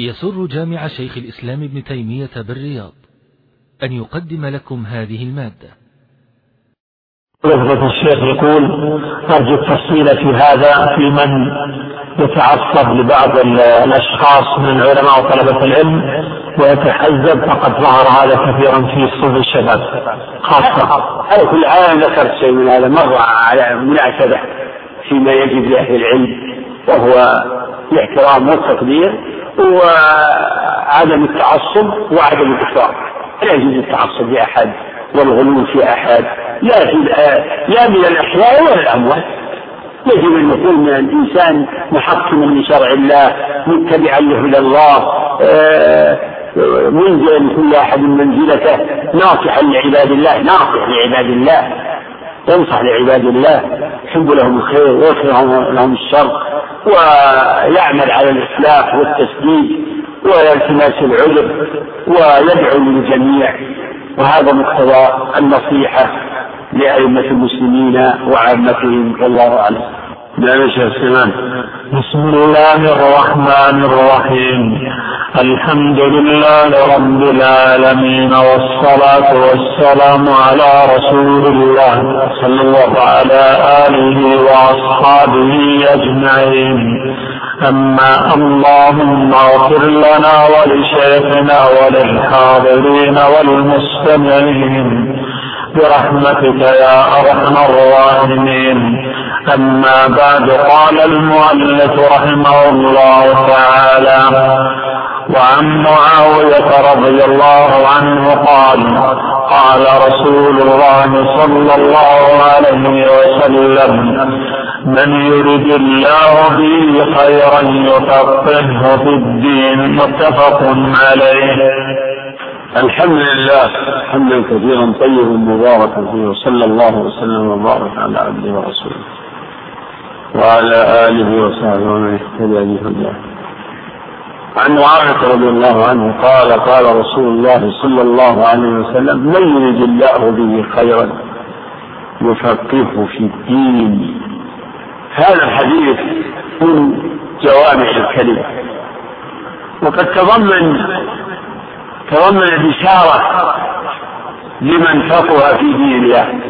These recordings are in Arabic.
يسر جامع شيخ الإسلام ابن تيمية بالرياض أن يقدم لكم هذه المادة. فضيلة الشيخ يقول أرجو التفصيل في هذا في من يتعصب لبعض الأشخاص من العلماء وطلبة العلم ويتحزب فقد ظهر هذا كثيرا في صفوف الشباب خاصة. على كل حال ذكرت شيء من هذا مر على مناسبة فيما يجب لأهل العلم وهو الاحترام والتقدير. وعدم التعصب وعدم الإفراط. لا يجوز التعصب لأحد والغلو في أحد. لا في لا من الأحياء ولا الأموات. يجب أن يكون الإنسان محكما لشرع الله متبعا له إلى الله آه، منزلا كل أحد منزلته ناصحا لعباد الله ناصح لعباد الله. ينصح لعباد الله يحب لهم الخير ويغفر لهم الشر ويعمل على الإصلاح والتسديد والتماس العذر ويدعو للجميع وهذا مقتضى النصيحة لأئمة المسلمين وعامتهم والله أعلم. بسم الله الرحمن الرحيم. الحمد لله رب العالمين والصلاة والسلام على رسول الله صلى الله على آله وأصحابه أجمعين. أما اللهم اغفر لنا ولشيخنا وللحاضرين والمستمعين برحمتك يا أرحم الراحمين. أما بعد قال المؤلف رحمه الله تعالى وعن معاوية رضي الله عنه قال قال رسول الله صلى الله عليه وسلم من يرد الله به خيرا يفقهه في الدين. متفق عليه. الحمد لله. حمدا كثيرا طيبا مباركا فيه. وصلى الله وسلم وبارك على عبده ورسوله. وعلى آله وصحبه ومن اهتدى بهداه. عن معاوية رضي الله عنه قال قال رسول الله صلى الله عليه وسلم من يريد الله به خيرا يفقهه في الدين. هذا الحديث من جوامع الكلمة. وقد تضمن تضمن بشارة لمن فقه في دين الله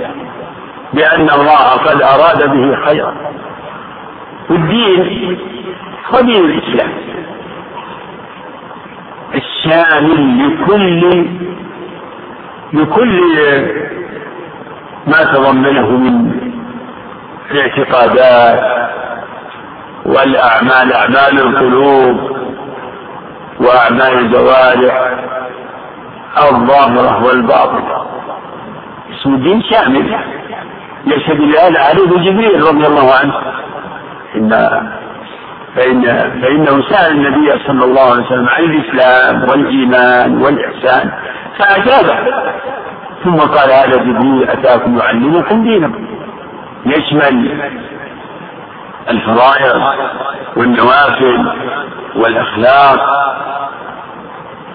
بأن الله قد أراد به خيرا. والدين هو دين الإسلام. الشامل لكل لكل ما تضمنه من الاعتقادات والأعمال أعمال القلوب وأعمال الجوارح. الظاهرة والباطنة. اسم الدين شامل. يشهد لهذا عليه جبريل رضي الله عنه. إن فإن فإنه سأل النبي صلى الله عليه وسلم عن الإسلام والإيمان والإحسان فأجابه. ثم قال هذا جبريل أتاكم يعلمكم دينكم. يشمل الفرائض والنوافل والأخلاق.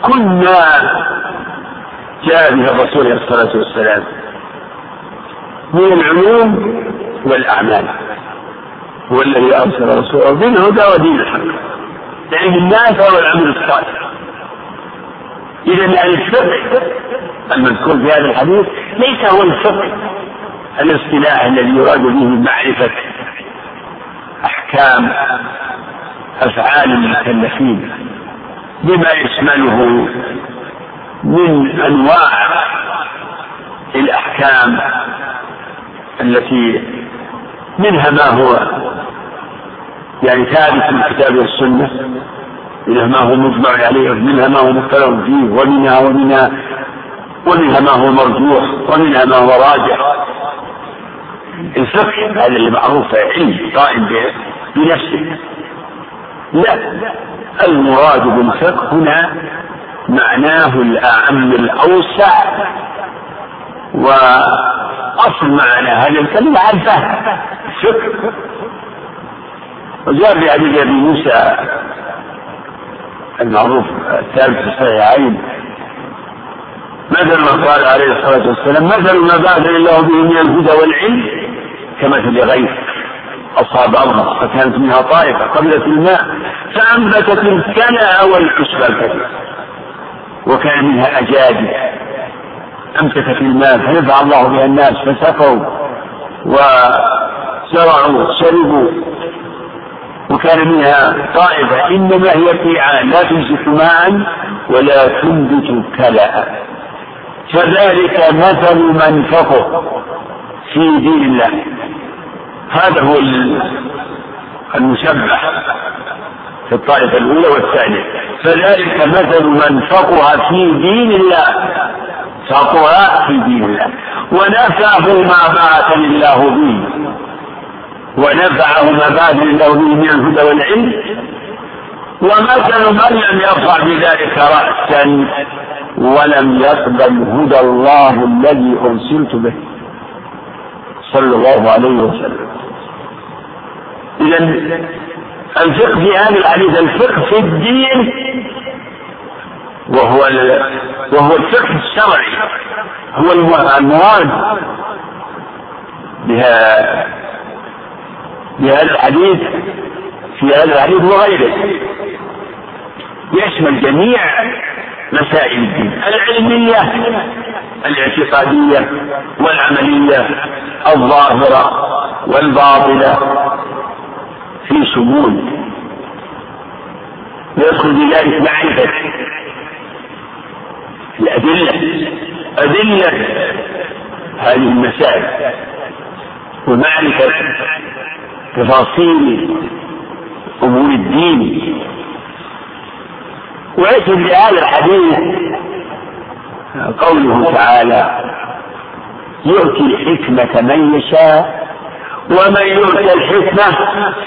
كل ما جاء به الرسول عليه الصلاة والسلام من العلوم والأعمال هو الذي أرسل رسوله بالهدى ودين الحق. يعني الناس هو العمل الصالح. إذا الفقه المذكور في هذا الحديث ليس هو الفقه الاصطلاح الذي يراد به معرفة أحكام أفعال المكلفين بما يشمله من أنواع الأحكام التي منها ما هو يعني ثابت في الكتاب والسنة منها ما هو مجمع عليه ومنها ما هو مختلف فيه ومنها ومنها ومنها ما هو مرجوح ومنها ما هو راجح. الفقه هذا اللي معروف علم قائم بنفسه. لا المراد بالفقه هنا معناه الأعم الأوسع وأصل معنى هذه الكلمة الفهم فقه وجاء في حديث أبي موسى المعروف الثالث في الصحيحين مثل ما قال عليه الصلاة والسلام مثل ما بعث الله به من الهدى والعلم كمثل غيث أصاب أرضا فكانت منها طائفة قبلت الماء فأنبتت الكلى والعشب الكثير وكان منها أجادب أمسكت الماء فنفع الله بها الناس فسقوا وزرعوا شربوا. وكان منها طائفة إنما هي قيعان لا تمسك ماء ولا تنبت كلأ. كذلك مثل من فقه في دين الله. هذا هو المشبه في الطائفة الأولى والثانية. فذلك مثل من فقه في دين الله فقه في دين الله. ونفعه ما بعثني الله به. ونفعه ما بعثني الله به من الهدى والعلم. ومثل من لم يرفع بذلك رأسا ولم يقبل هدى الله الذي أرسلت به. صلى الله عليه وسلم. إذا الفقه في هذا الحديث الفقه في الدين وهو وهو الفقه الشرعي هو المراد بها بهذا الحديث في هذا الحديث وغيره. يشمل جميع مسائل الدين العلمية الاعتقادية والعملية الظاهرة والباطنة. في شمول يدخل في ذلك معرفة. الأدلة. أدلة هذه المسائل. ومعرفة تفاصيل أمور الدين. ويشهد لهذا الحديث قوله تعالى يؤتي الحكمة من يشاء ومن يؤتى الحكمة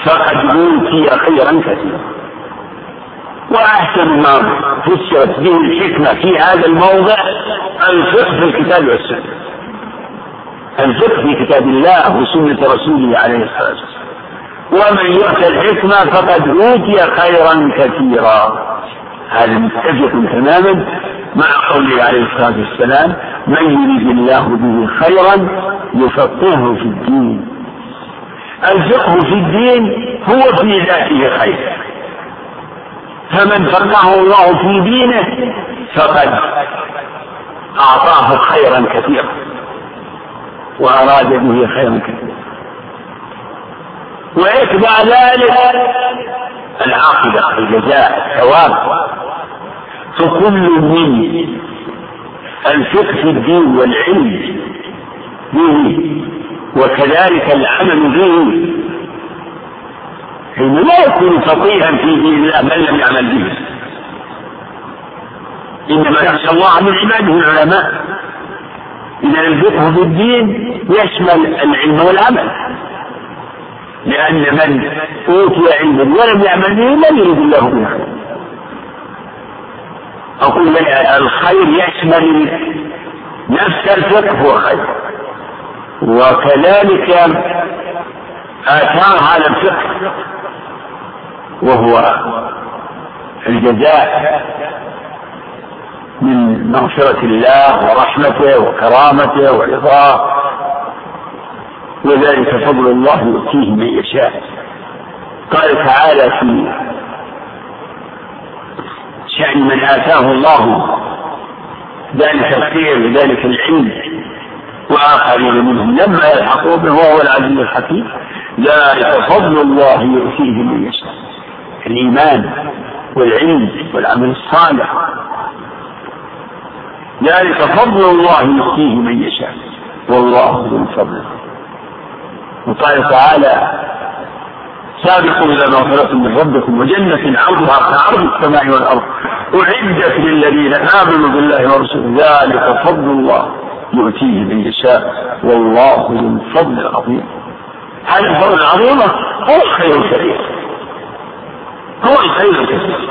فقد أوتي خيرا كثيرا. وأحسن ما فسرت به الحكمة في هذا الموضع الفقه في الكتاب والسنة. الفقه في كتاب الله وسنة رسوله عليه الصلاة والسلام. ومن يؤتى الحكمة فقد أوتي خيرا كثيرا. هذا متفق تماما مع قوله عليه الصلاة والسلام من يريد الله به خيرا يفقهه في الدين. الفقه في الدين هو في ذاته خير. فمن فقهه الله في دينه فقد أعطاه خيرا كثيرا وأراد به خيرا كثيرا. ويتبع ذلك العاقبة الجزاء الثواب. فكل من الفقه في الدين والعلم به وكذلك العمل به. حين لا يكون فقيها في دين الله من لم يعمل به. إنما يخشى الله من عباده العلماء. إذا الفقه في الدين يشمل العلم والعمل. لأن من أوتي علما ولم يعمل به لم يرد الله به. أقول الخير يشمل نفس الفقه هو خير. وكذلك آثار هذا الفقه وهو الجزاء من مغفرة الله ورحمته وكرامته ورضاه وذلك فضل الله يؤتيه من يشاء. قال تعالى في شأن من آتاه الله ذلك الخير وذلك العلم. وآخرين منهم. لما يلحقوا به وهو العزيز الحكيم ذلك فضل الله يؤتيه من يشاء. الإيمان والعلم والعمل الصالح. ذلك فضل الله يؤتيه من يشاء. والله ذو الفضل. وقال تعالى سابقوا إلى مغفرة من ربكم وجنة عرضها كعرض السماء والأرض. أعدت للذين آمنوا بالله ورسوله ذلك فضل الله. يؤتيه من يشاء والله ذو الفضل العظيم. هذه الفضل العظيمة هو الخير الكبير هو الخير الكبير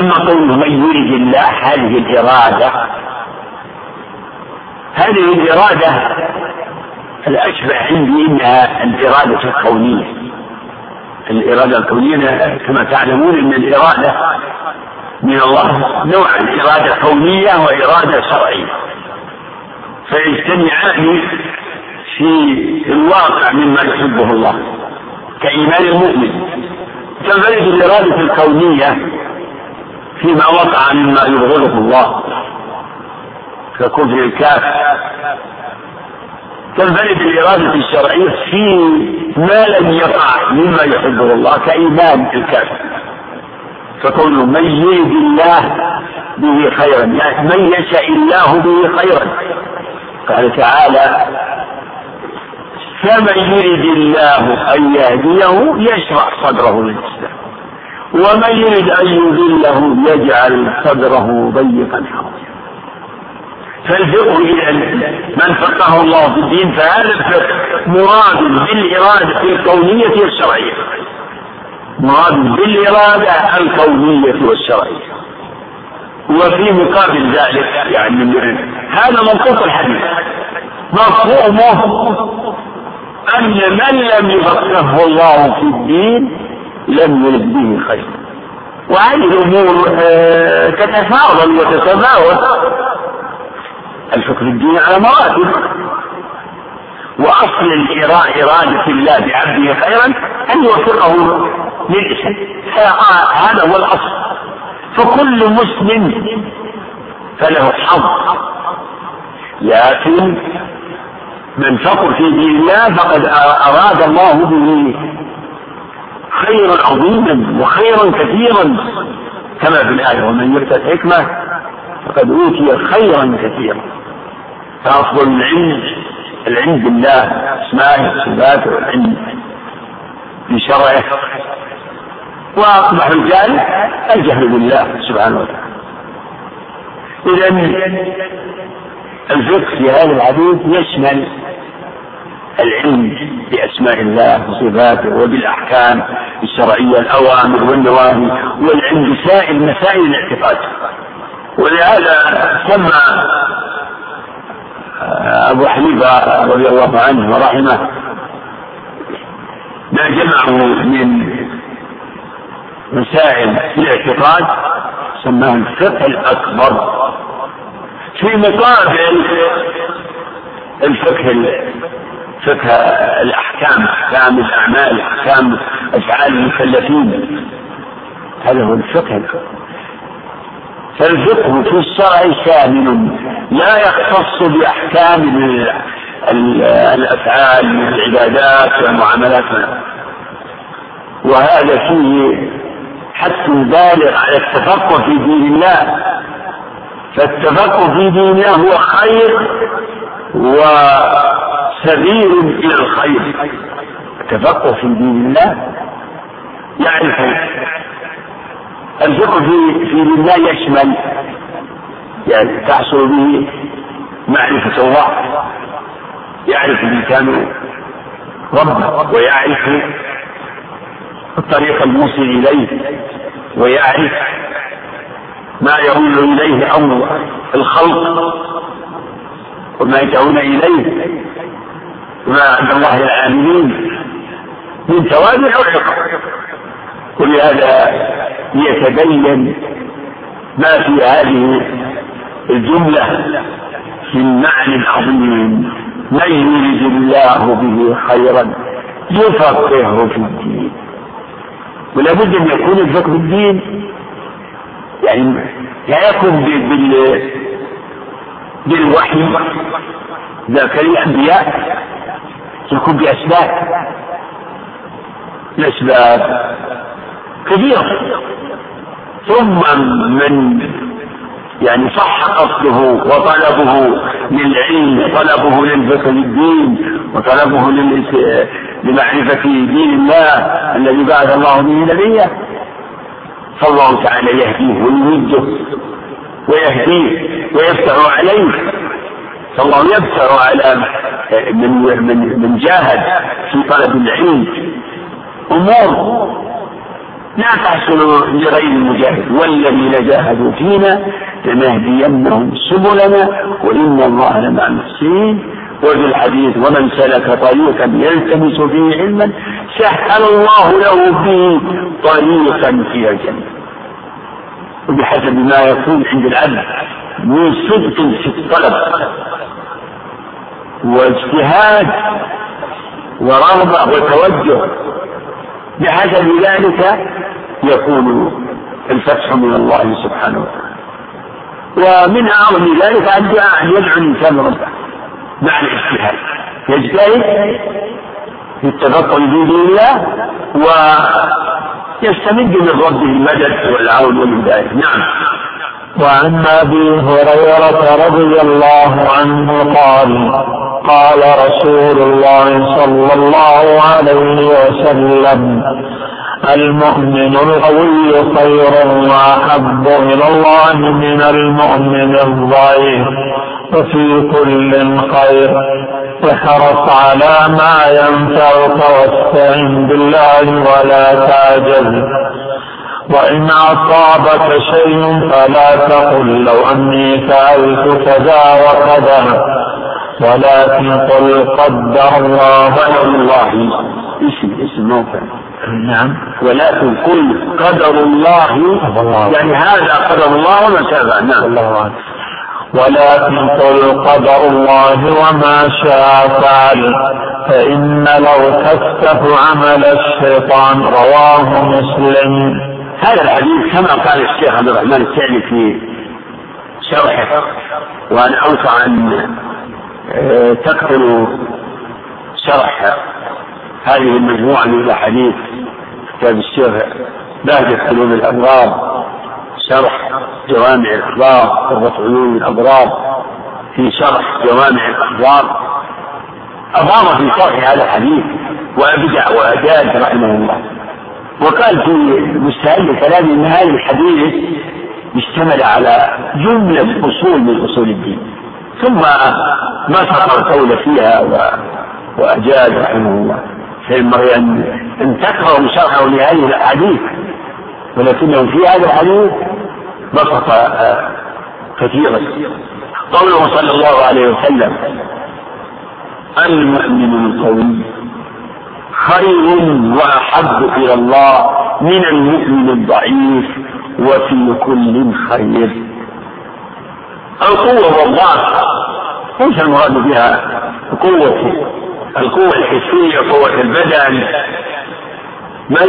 أما قوله من يريد الله هذه الإرادة هذه الإرادة الأشبه عندي إنها الإرادة الكونية. الإرادة الكونية كما تعلمون أن الإرادة من الله نوعا إرادة كونية وإرادة شرعية. فيجتمعان في الواقع مما يحبه الله كإيمان المؤمن. تنفرد الإرادة الكونية فيما وقع مما يبغضه الله ككفر الكافر. تنفرد الإرادة الشرعية في ما لم يقع مما يحبه الله كإيمان الكافر. فكون من يريد الله به خيرا يعني من يشاء الله به خيرا. قال تعالى فمن يريد الله أن يهديه يشرح صدره للإسلام ومن يريد أن يذله يجعل صدره ضيقا حرجا. فالفقه إذا من فقهه الله في الدين فهذا الفقه مراد بالإرادة الكونية والشرعية. مراد بالإرادة الكونية والشرعية. وفي مقابل ذلك. يعني هذا منطوق الحديث. مفهومه أن من لم يفقهه الله في الدين لم يرد به خير. وهذه الأمور آه، تتفاضل وتتفاوت. الحكم الدين على مراتب. وأصل إرادة الله بعبده خيرا أن يوفقه للإسلام هذا هو الأصل. فكل مسلم فله حظ. لكن من فقر في دين الله فقد أراد الله به خيرا عظيما وخيرا كثيرا كما في الآية ومن يؤت الحكمة فقد أوتي خيرا كثيرا. فأفضل العلم العلم بالله أسمائه وصفاته والعلم بشرعه. وأقبح الجهل الجهل بالله سبحانه وتعالى. إذا الفقه في هذا الحديث يشمل العلم بأسماء الله وصفاته وبالأحكام الشرعية الأوامر والنواهي والعلم بسائر مسائل الاعتقاد. ولهذا سمى أبو حنيفة رضي الله عنه ورحمه ما جمعه من مسائل الاعتقاد سماه الفقه الأكبر. في مقابل الفقه فقه الأحكام أحكام الأعمال أحكام أفعال المكلفين. هذا هو الفقه. فالفقه في الشرع شامل لا يختص بأحكام الأفعال من العبادات والمعاملات. وهذا فيه حث بالغ على التفقه في دين الله. فالتفقه في دين الله هو خير وسبيل إلى الخير. التفقه في دين الله يعرف الفقه في في دين الله يشمل يعني تحصل به معرفة الله يعرف الإنسان ربه ويعرف الطريق الموصل إليه ويعرف ما يؤول إليه أمر الخلق وما يدعون إليه وما عند الله العاملين من ثواب أو عقاب ولهذا يتبين ما في هذه الجملة من معنى عظيم. من يريد الله به خيرا؟ يفقهه في الدين. ولا بد أن يكون الفقه الدين. يعني لا يكون بال بالوحي. ذاك الأنبياء يكون بأسباب. الاسباب كثيرة. ثم من يعني صح قصده وطلبه للعلم وطلبه للفقه للدين وطلبه لمعرفة دين الله الذي بعث الله به نبيه فالله تعالى يهديه ويمده ويهديه ويفتح عليه. فالله يفتح على من من من جاهد في طلب العلم. أمور لا تحصل لغير المجاهد والذين جاهدوا فينا لنهدينهم سبلنا وإن الله لمع المحسنين وفي الحديث ومن سلك طريقا يلتمس فيه علما سهل الله له به طريقا إلى الجنة. وبحسب ما يكون عند العبد من صدق في الطلب واجتهاد ورغبة وتوجه بحسب ذلك يكون الفتح من الله سبحانه وتعالى. ومن أعظم ذلك أن يدعو الإنسان ربه مع الاجتهاد. يجتهد في التفقه في دين الله ويستمد من ربه المدد والعون والهداية نعم. وعن أبي هريرة رضي الله عنه قال قال رسول الله صلى الله عليه وسلم المؤمن القوي خير وأحب إلى الله من المؤمن الضعيف وفي كل خير احرص على ما ينفعك واستعن بالله ولا تعجز وإن أصابك شيء فلا تقل لو أني فعلت كذا وكذا. ولكن قل قدر الله الله. اسم اسم موقع. نعم. ولكن قل قدر الله. يعني هذا قدر الله وما شاء نعم. الله ولكن قل قدر الله وما شاء فعل فإن لو تفتح عمل الشيطان رواه مسلم. هذا الحديث كما قال الشيخ عبد الرحمن السعدي في شرحه وأنا أنصح أن آه، تقرأوا شرح هذه المجموعة من الأحاديث كتاب الشيخ بهجة علوم الأبرار شرح جوامع الأخبار قرة عيون الأبرار في شرح جوامع الأخبار. أضاف في شرح هذا الحديث وأبدع وأجاد رحمه الله. وقال في مستهل كلامه إن هذا الحديث اشتمل على جملة أصول من أصول الدين. ثم ما سطر القول فيها و... وأجاد رحمه الله. فينبغي أن أن تكرهوا شرحه لهذه الأحاديث ولكنه في هذا الحديث بسط آه، كثيرا. قوله صلى الله عليه وسلم المؤمن القوي خير وأحب إلى الله من المؤمن الضعيف وفي كل خير. القوة والضعف ليس المراد بها؟ قوة القوة الحسية قوة البدن. ما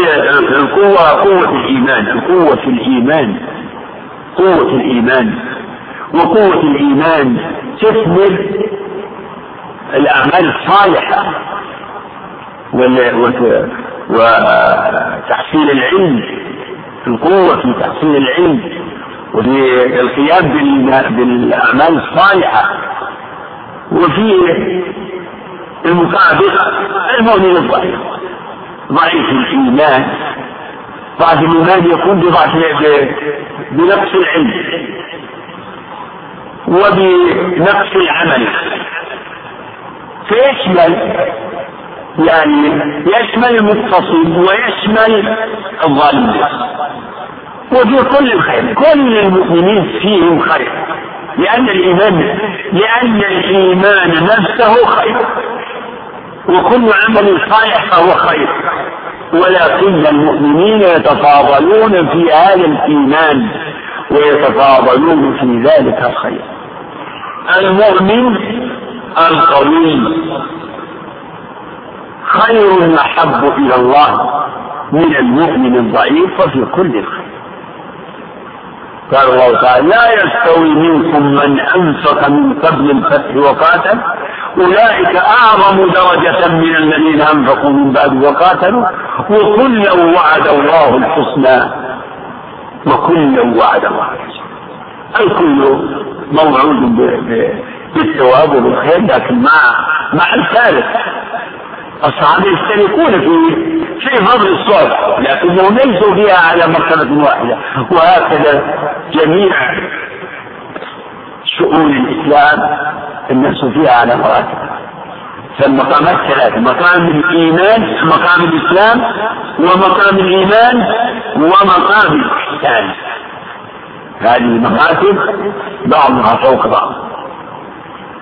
القوة؟ قوة الإيمان القوة في الإيمان قوة الإيمان. وقوة الإيمان تثمر الأعمال الصالحة. وتحصيل العلم القوة في تحصيل العلم وفي القيام بالأعمال الصالحة وفي المقابل المؤمن الضعيف. ضعيف الإيمان. ضعف الإيمان يكون بضعف بنقص العلم وبنقص العمل. فيشمل يعني يشمل المتصل ويشمل الظالم. وفي كل خير كل المؤمنين فيهم خير. لأن الإيمان لأن الإيمان نفسه خير. وكل عمل صالح فهو خير. ولكن المؤمنين يتفاضلون في هذا الإيمان ويتفاضلون في ذلك الخير. المؤمن القوي. خير أحب إلى الله من المؤمن الضعيف وفي كل خير قال الله تعالى لا يستوي منكم من أنفق من قبل الفتح وقاتل. أولئك أعظم درجة من الذين أنفقوا من بعد وقاتلوا. وكلا وعد الله الحسنى. وكلا وعد الله الحسنى. الكل موعود بالثواب وبالخير لكن مع مع الثالث الصحابة يشتركون في في فضل الصحبة لكنهم ليسوا فيها على مرتبة واحدة. وهكذا جميع شؤون الإسلام الناس فيها على مراتب. فالمقامات ثلاثة مقام الإيمان مقام الإسلام ومقام الإيمان ومقام الإحسان. هذه المراتب بعضها فوق بعض.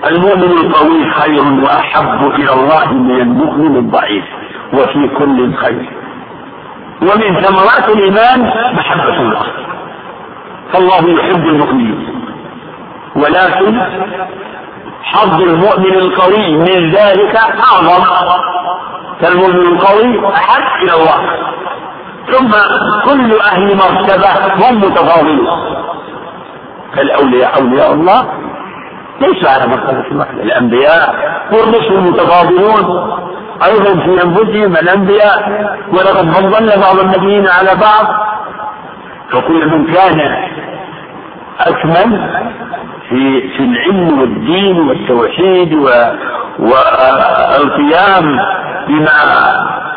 المؤمن القوي خير وأحب إلى الله من المؤمن الضعيف وفي كل خير. ومن ثمرات الإيمان محبة الله. فالله يحب المؤمنين. ولكن حظ المؤمن القوي من ذلك أعظم. فالمؤمن القوي أحب إلى الله. ثم كل أهل مرتبة هم متفاضلون. فالأولياء أولياء الله. ليسوا على مرتبة واحدة الأنبياء والرسل متفاضلون أيضا في أنفسهم الأنبياء. ولقد فضلنا بعض النبيين على بعض. فكل من كان أكمل في في العلم والدين والتوحيد و والقيام بما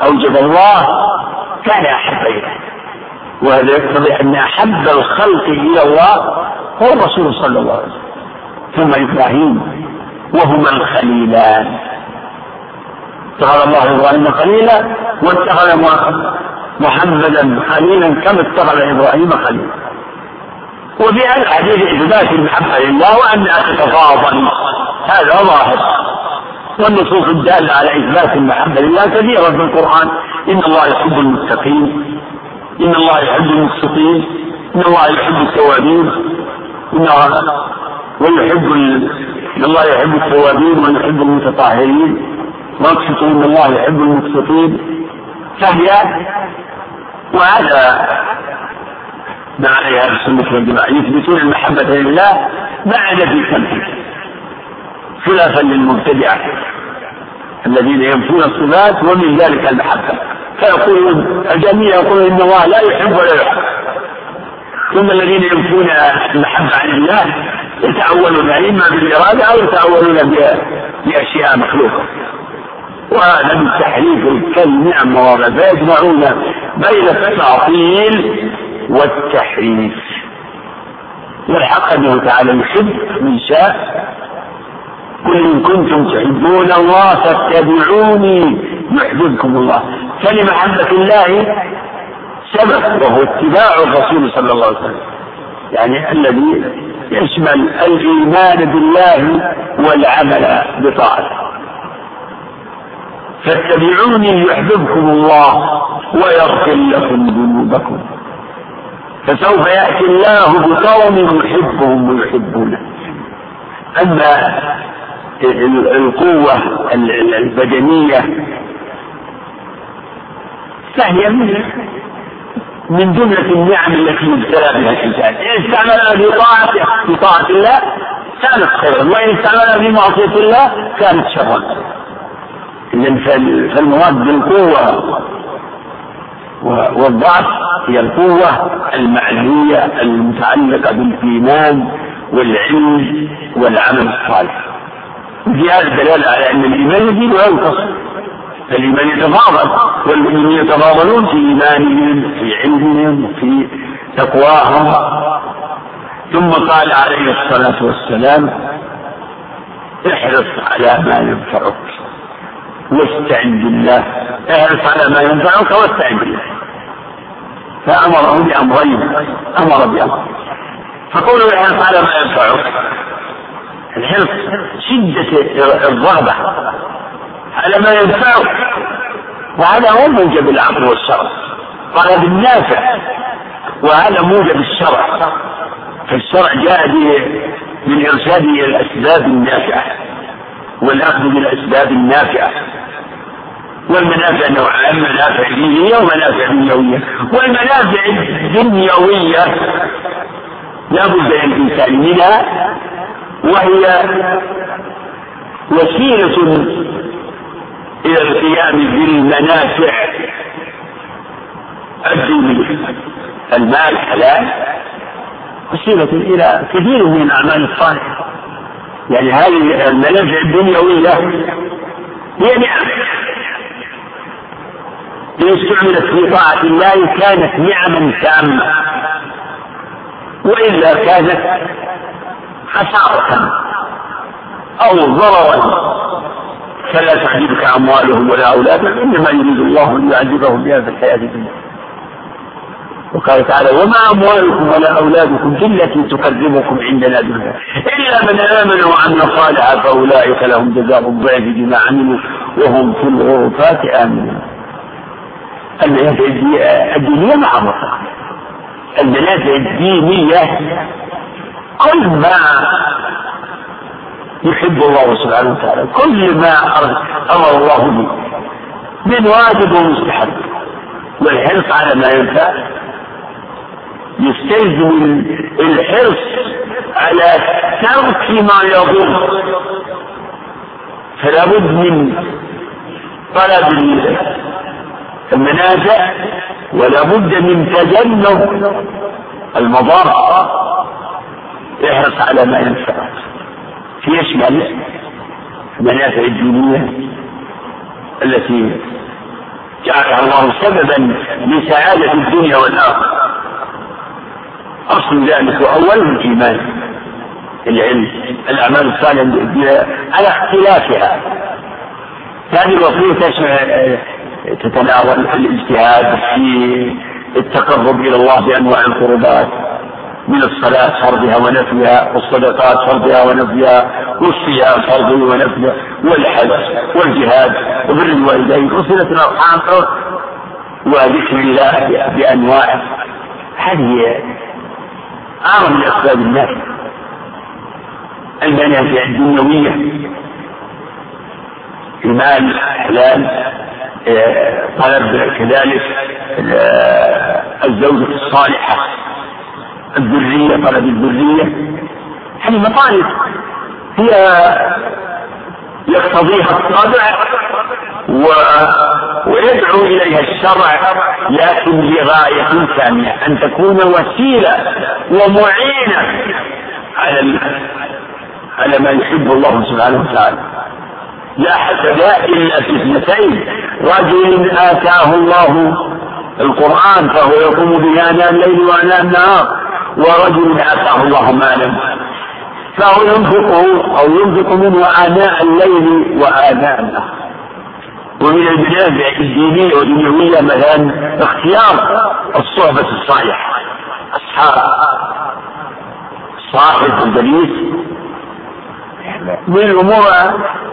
أوجب الله. كان أحب إليه. وهذا يقتضي أن أحب الخلق إلى الله هو الرسول صلى الله عليه وسلم. ثم إبراهيم وهما الخليلان. اتخذ الله إبراهيم خليلا واتخذ محمدا خليلا كما اتخذ إبراهيم خليلا. وفي الحديث إثبات المحبة لله وأنها تتفاضل هذا ظاهر والنصوص الدالة على إثبات المحبة لله كثيرة في القرآن. إن الله يحب المتقين إن الله يحب المقسطين إن الله يحب التوابين. إن ويحب إن الله يحب التوابين ويحب المتطهرين. واقسطوا إن الله يحب المقسطين فهي وهذا ما عليه أهل السنة والجماعه يثبتون المحبة لله مع نفي سمحه خلافا للمبتدعة. الذين ينفون الصفات ومن ذلك المحبة. فيقولون الجميع يقولون إن الله لا يحب ولا يحب. ثم الذين ينفون المحبة عن الله يتأولون إما بالإرادة أو يتأولون بأشياء مخلوقة. وهذا من تحريف الكلم مواضع فيجمعون بين التعطيل والتحريف. والحق أنه تعالى يحب من شاء. قل إن كنتم تحبون الله فاتبعوني يحببكم الله. فلمحبة الله سبب وهو اتباع الرسول صلى الله عليه وسلم. يعني الذي يشمل الإيمان بالله والعمل بطاعته. فاتبعوني يحببكم الله ويغفر لكم ذنوبكم. فسوف يأتي الله بقوم يحبهم ويحبونه. أما القوة البدنية فهي من جملة النعم التي يبتلى بها الإنسان. إن استعملها في طاعته في طاعة الله كانت خيرا وإن استعملها في معصية الله كانت شرا. إذا فالمراد بالقوة والضعف هي القوة المعنية المتعلقة بالإيمان والعلم والعمل الصالح. في هذا دلالة على أن الإيمان يزيد وينقص الإيمان يتفاضل؟ والمؤمنون يتفاضلون في إيمانهم في علمهم في تقواهم. ثم قال عليه الصلاة والسلام احرص على ما ينفعك واستعن بالله. احرص على ما ينفعك واستعن بالله. فأمره بأمرين. أمر بأمر. فقوله احرص على ما ينفعك. الحرص شدة الرغبة. على ما ينفعك وهذا هو موجب العقل والشرع. قال بالنافع. وهذا موجب الشرع. فالشرع جاء من إرشاد إلى الأسباب النافعة. والأخذ بالأسباب النافعة. والمنافع نوعان منافع دينية ومنافع دنيوية. والمنافع الدنيوية لا بد للإنسان منها وهي وسيلة إلى القيام بالمنافع. الدينية المال حلال. وسيلة إلى كثير من الأعمال الصالحة. يعني هذه المنافع الدنيوية هي نعم إن استعملت في طاعة الله كانت نعما تامة وإلا كانت خسارة أو ضررا. فلا تعجبك أموالهم ولا أولادهم إنما يريد الله أن يعذبهم بها في الحياة الدنيا. وقال تعالى وما أموالكم ولا أولادكم بالتي تقدمكم عندنا دنيا إلا من آمن وعمل صالحا فأولئك لهم جزاء الضعف بما عملوا وهم في الغرفات آمنون. المنافع الدينية معروفة المنافع الدينية كل ما يحب الله سبحانه وتعالى. كل ما أمر الله به. من واجب ومستحب. والحرص على ما ينفع. يستلزم الحرص على ترك ما يضر. فلا بد من طلب المنافع ولا بد من تجنب المضار احرص على ما ينفعك يشمل المنافع الدينية التي جعلها الله سببا لسعادة الدنيا والآخرة. أصل ذلك وأوله الإيمان. العلم الأعمال الصالحة على اختلافها. هذه الوصية تتناول الاجتهاد في التقرب إلى الله بأنواع القربات. من الصلاة فرضها ونفيها والصدقات فرضها ونفيها والصيام فرضه ونفيه والحج والجهاد وبر الوالدين وصلة الأرحام وذكر الله بأنواعه هذه أعظم من أسباب الناس. المنافع الدنيوية. المال حلال آه، طلب كذلك آه، الزوجة الصالحة. الذرية طلب الذرية. هذه مطالب هي يقتضيها الطبع و... ويدعو إليها الشرع لكن لغاية ثانية أن تكون وسيلة ومعينة على ال... على ما يحب الله سبحانه وتعالى. لا حسد إلا في اثنتين رجل آتاه الله القرآن فهو يقوم به آناء الليل وآناء النهار ورجل آتاه الله مالا فهو ينفقه أو ينفق منه آناء الليل وآناء النهار. ومن المنافع الدينية والدنيوية مثلا اختيار الصحبة الصالحة أصحاب صاحب الجليس من الأمور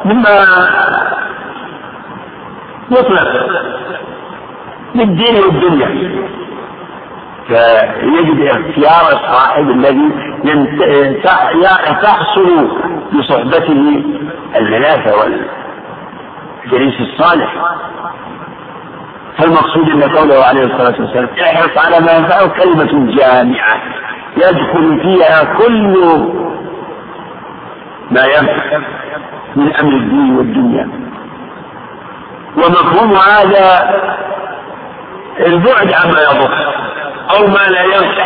مما يطلق للدين والدنيا. فيجب اختيار الصاحب الذي تحصل بصحبته المنافع والجليس الصالح. فالمقصود أن قوله عليه الصلاة والسلام احرص على ما ينفعه كلمة جامعة يدخل فيها كل ما ينفع من أمر الدين والدنيا. ومفهوم هذا البعد عما يضر. أو ما لا ينفع.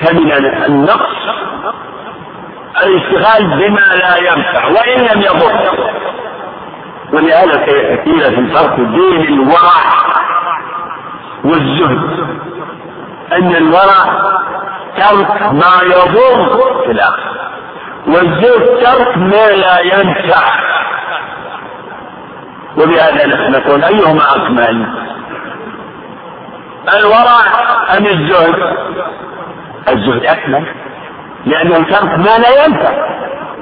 فمن النقص الاشتغال بما لا ينفع وإن لم يضر. ولهذا قيل في الفرق بين الورع والزهد. أن الورع ترك ما يضر في الآخر والزهد ترك ما لا ينفع. وبهذا نقول أيهما أكمل؟ الورع أم الزهد. الزهد أكمل. لأنه ترك ما لا ينفع.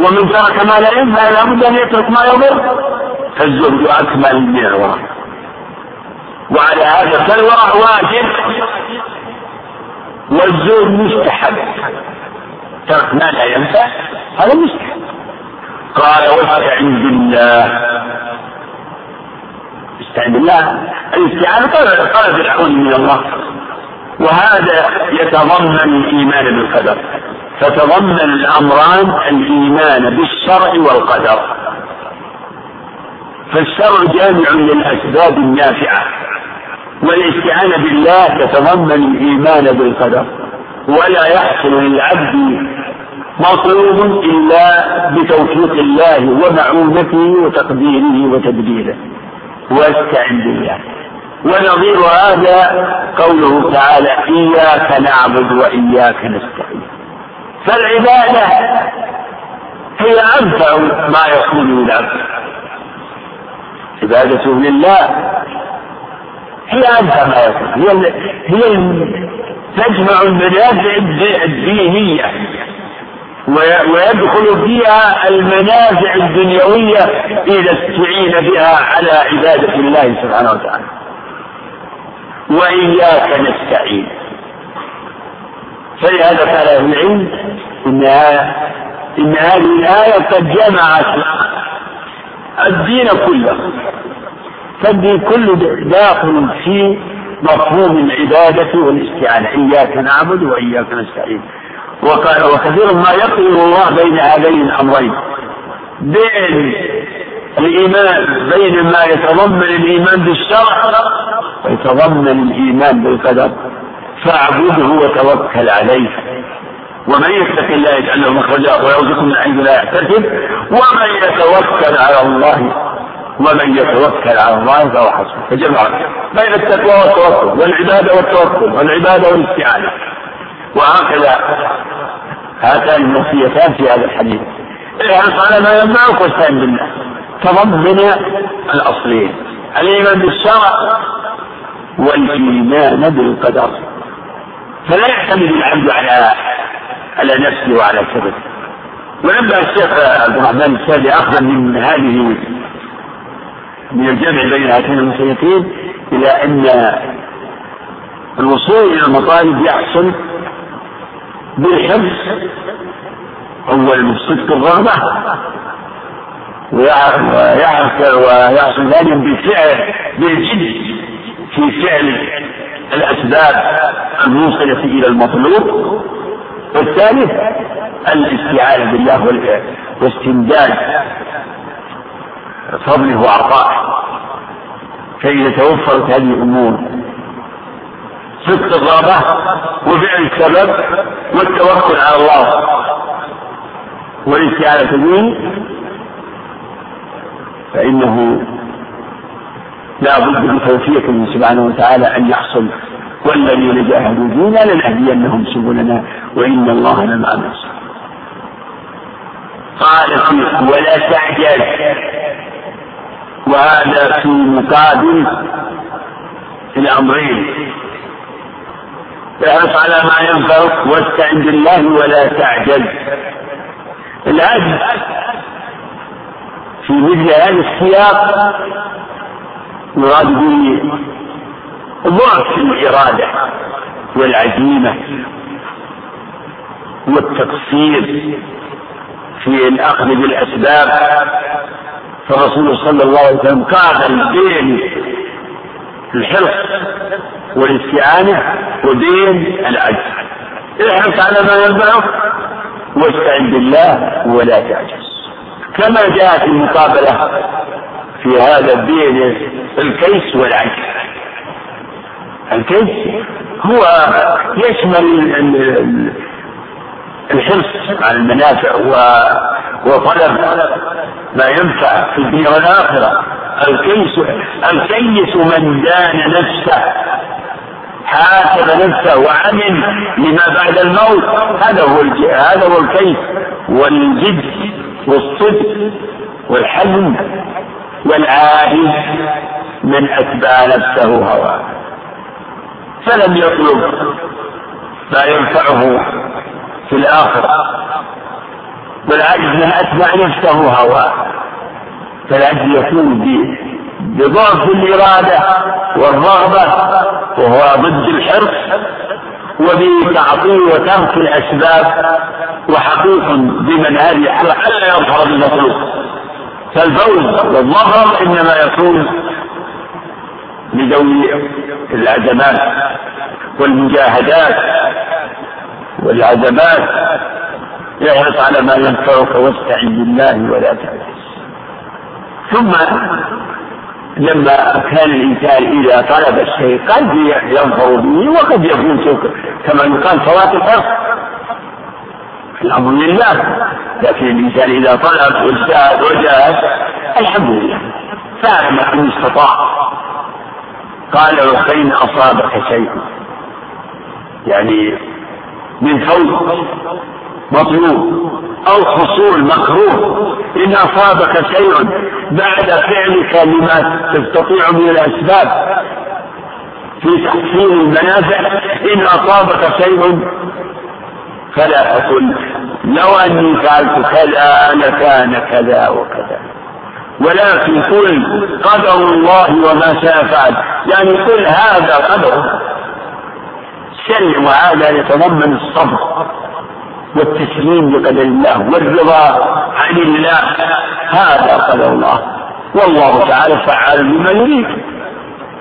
ومن ترك ما لا ينفع لابد أن يترك ما يضر. فالزهد أكمل من الورع وعلى هذا فالورع واجب. والزهد مستحب. ترك ما لا ينفع هذا مستحب. قال واستعن بالله. استعن بالله. الاستعانة طلب العون من الله. وهذا يتضمن الإيمان بالقدر. فتضمن الأمران الإيمان بالشرع والقدر. فالشرع جامع للأسباب النافعة. والاستعانة بالله تتضمن الإيمان بالقدر. ولا يحصل للعبد مطلوب إلا بتوفيق الله ومعونته وتقديره وتدبيره واستعن بالله. ونظير هذا قوله تعالى إياك نعبد وإياك نستعين. فالعبادة هي أنفع ما يكون للعبد عبادته لله هي أنفع ما يكون. هي هي تجمع المنافع الدينية. ويدخل فيها المنافع الدنيوية إذا استعين بها على عبادة الله سبحانه وتعالى. وإياك نستعين. فلهذا قال أهل العلم إنها إن هذه الآية قد جمعت الدين كله. فدي كل داخل في مفهوم العبادة والاستعانة. إياك نعبد وإياك نستعين. وكثير ما يقرن الله بين هذين الأمرين. بين الإيمان بين ما يتضمن الإيمان بالشرع ويتضمن الإيمان بالقدر. فاعبده وتوكل عليه. ومن يتق الله يجعل له مخرجا ويرزقه من حيث لا يحتسب. ومن يتوكل على الله ومن يتوكل على الله فهو حسبه. فجمع بين التقوى والتوكل والعبادة والتوكل والعبادة والاستعانة. وهكذا. هاتان الوصيتان في هذا الحديث. احرص على ما ينفعك واستعن بالله؟ تضمن الأصلين. الإيمان بالشرع والإيمان بالقدر. فلا يعتمد العبد على على نفسه وعلى سببه ونبه الشيخ عبد الرحمن السادي اخذا من هذه من الجمع بين هاتين الوصيتين إلى أن الوصول إلى المطالب يحصل بالحفظ أول صدق الرغبة. ويعرف ويحصل ذلك بالفعل بالجد في فعل الأسباب الموصلة إلى المطلوب. والثالث الاستعانة بالله واستمداد فضله وعطائه. فإذا توفرت هذه الأمور صدق الرغبة وفعل السبب والتوكل على الله. والاستعانة به فإنه لا بد بتوفيقه سبحانه وتعالى أن يحصل والذين جاهدوا فينا لنهدينهم سبلنا وإن الله لمع الناصرين قال ولا تعجل. وهذا في مقابل الأمرين. احرص على ما ينفعك واستعن بالله ولا تعجل. العجز في مثل هذا السياق يراد به ضعف الإرادة والعزيمة والتقصير في الأخذ بالأسباب. فالرسول صلى الله عليه وسلم قاتل بين الحرص والاستعانة وبين العجز. احرص على ما ينفعك واستعن بالله ولا تعجز. كما جاءت المقابلة في هذا بين الكيس والعجز. الكيس هو يشمل الحرص على المنافع وطلب ما ينفع في الدنيا والآخرة. الكيس الكيس من دان نفسه حاسب نفسه وعمل لما بعد الموت. هذا هو هذا هو الكيف والجد والصدق والحزم والعاجز من أتبع نفسه هواه. فلم يطلب ما ينفعه في الآخرة والعاجز من أتبع نفسه هواه. فالعجز يكون بضعف الإرادة والرغبة وهو ضد الحرص وبتعطيل وترك الأسباب وحقيق بمنهج ألا يظهر بالمطلوب فالفوز والظهر إنما يكون لذوي العزمات والمجاهدات والعزمات احرص على ما ينفعك واستعن بالله ولا تعجز. ثم لما كان الإنسان إذا طلب الشيء قد ينفر به وقد يكون كما يقال فوات الحرص. الأمر لله. لكن الإنسان إذا طلب واجتهد وجاهد الحمد لله. فعل إن استطاع. قال فإن أصابك شيء؟ يعني من فوق. مطلوب أو حصول مكروه. إن أصابك شيء بعد فعلك لما تستطيع من الأسباب في تحصيل المنافع إن أصابك شيء فلا تقل. لو أني فعلت كذا لكان كذا وكذا. ولكن قل قدر الله وما شاء فعل. يعني قل هذا قدر. سلم وهذا يتضمن الصبر. والتسليم لقدر الله والرضا عن الله. هذا قدر الله. والله تعالى فعال لما يريد.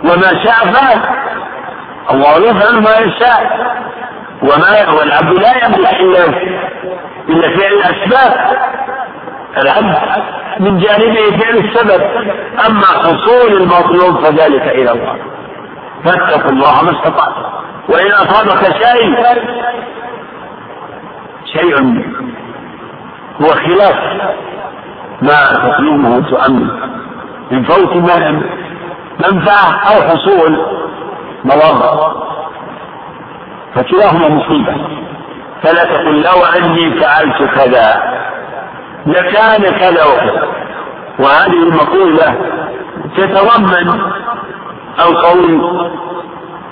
وما شاء فعل. الله يفعل ما يشاء. وما والعبد لا يملك إلا إلا فعل الأسباب. العبد من جانبه فعل السبب. أما حصول المطلوب فذلك إلى الله. فاتقوا الله ما استطعتم. وإن أصابك شيء شيء هو خلاف ما تطلبه تؤمن من فوت منفعة أو حصول مضرة فكلاهما مصيبة. فلا تقل لو أني فعلت كذا. لكان كذا وكذا. وهذه المقولة تتضمن القول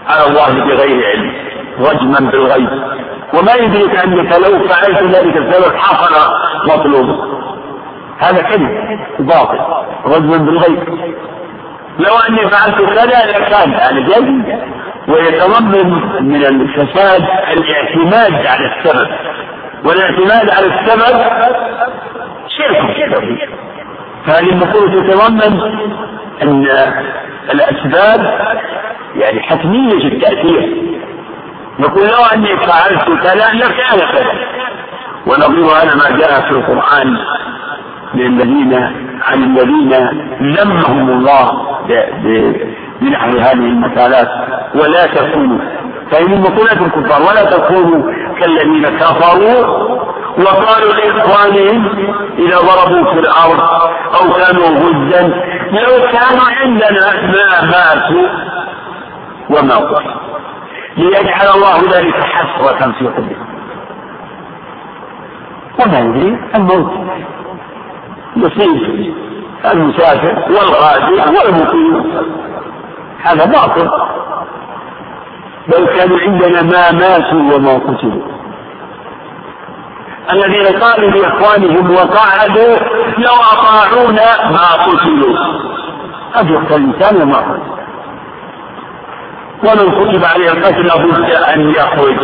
على الله بغير علم رجما بالغيب. وما يدرك أنك لو فعلت ذلك السبب حصل مطلوب. هذا كذب باطل رجما بالغيب. لو أني فعلت كذا لكان هذا جيد ويتضمن من الفساد الاعتماد على السبب. والاعتماد على السبب شرك فهذه المقولة تتضمن أن الأسباب يعني حتمية التأثير؟ يقول لو أني فعلت كذا لكان كذا. ونظير هذا ما جاء في القرآن للذين عن الذين ذمهم الله بنحو هذه المثالات. ولا تكونوا فإن مقولة الكفار ولا تكونوا كالذين كفروا وقالوا لإخوانهم إذا ضربوا في الأرض أو كانوا غزا لو كانوا عندنا ما ماتوا وما قتلوا. ليجعل الله ذلك حسرة في قلوبهم وما يدري الموت. يصيب المسافر والغازي والمقيم. هذا باطل. لو كانوا عندنا ما ماتوا وما قتلوا. الذين قالوا لإخوانهم وقعدوا لو أطاعونا ما قتلوا. قد يقتل الإنسان وما قتل. ومن كتب عليه القتل بد أن يخرج.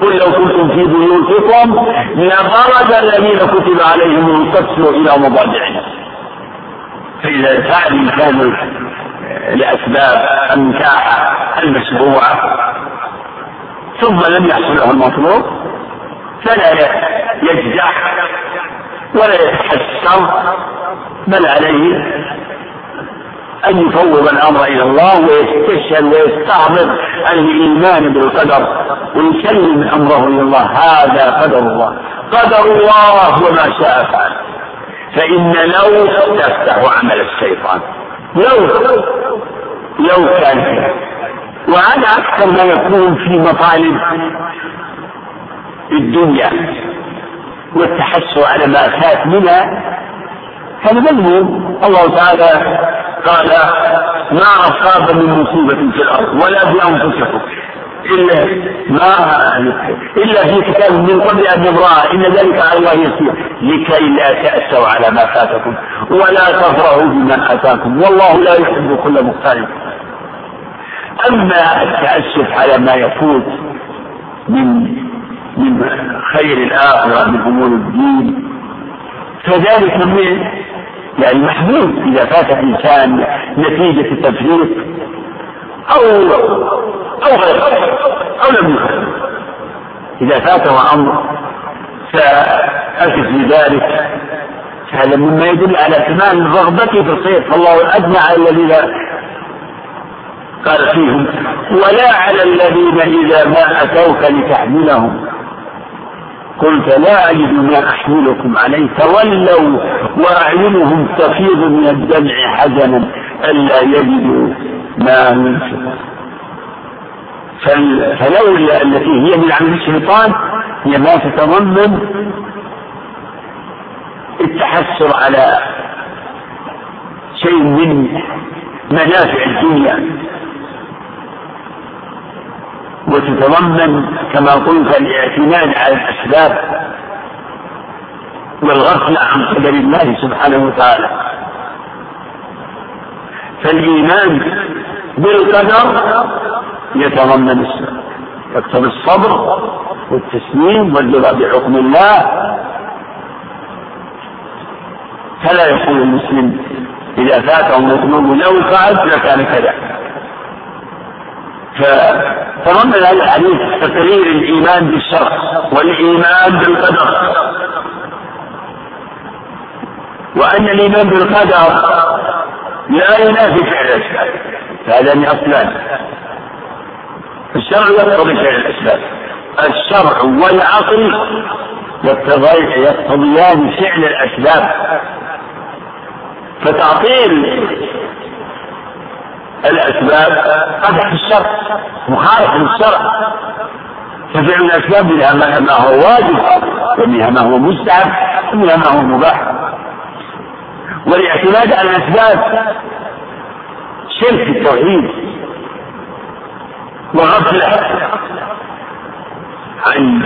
قل لو كنتم في بيوتكم لخرج الذين كتب عليهم القتل إلى مضاجعهم. فإذا فعل الانسان لأسباب النكاح المشروعه ثم لم يحصل له المطلوب فلا يجزع ولا يتحسر بل عليه أن يفوض الأمر إلى الله ويستشهد ويستعرض الإيمان بالقدر ويسلم أمره إلى الله. هذا قدر الله. قدر الله وما شاء فعل. فإن لو تفتح عمل الشيطان لو لو كان وهذا أكثر ما يكون في مطالب الدنيا والتحسر على ما فات منها. هذا مذموم الله تعالى قال ما أصاب من مصيبة في الأرض ولا في أنفسكم إلا ما إلا في كتاب من قبل أن نبرأ إن ذلك على الله يسير. لكي لا تأسوا على ما فاتكم ولا تفرحوا بما أتاكم. والله لا يحب كل مختلف أما التأسف على ما يفوت من من خير الآخرة من أمور الدين فذلك من يعني محمود إذا فات إنسان نتيجة التفريط أو أو غير أو لم يفرط إذا فاته أمر فأكد بذلك هذا مما يدل على كمال رغبته في الخير. فالله أدنى على الذين قال فيهم ولا على الذين إذا ما أتوك لتحملهم. قلت لا أجد ما أحملكم عليه تولوا وأعينهم تفيض من الدمع حزنا ألا يجدوا ما ينفقون فلولا التي هي من عمل الشيطان هي ما تتضمن التحسر على شيء من منافع الدنيا. وتتضمن كما قلت الاعتماد على الأسباب والغفلة عن قدر الله سبحانه وتعالى. فالإيمان بالقدر يتضمن يقتضي الصبر والتسليم والرضا بحكم الله. فلا يقول المسلم إذا فاته مطلوب لو فعل لكان كذا. فتضمن هذا الحديث تقرير الإيمان بالشرع والإيمان بالقدر. وأن الإيمان بالقدر لا ينافي فعل الأسباب هذان أصلان. الشرع يقتضي فعل الأسباب. الشرع والعقل يقتضيان فعل الأسباب. فتعطيل الأسباب قدح الشرع مخالف للشرع. ففعل الأسباب منها ما هو واجب ومنها ما هو مستحب ومنها ما هو مباح. والاعتماد على الأسباب شرك التوحيد وغفلة عن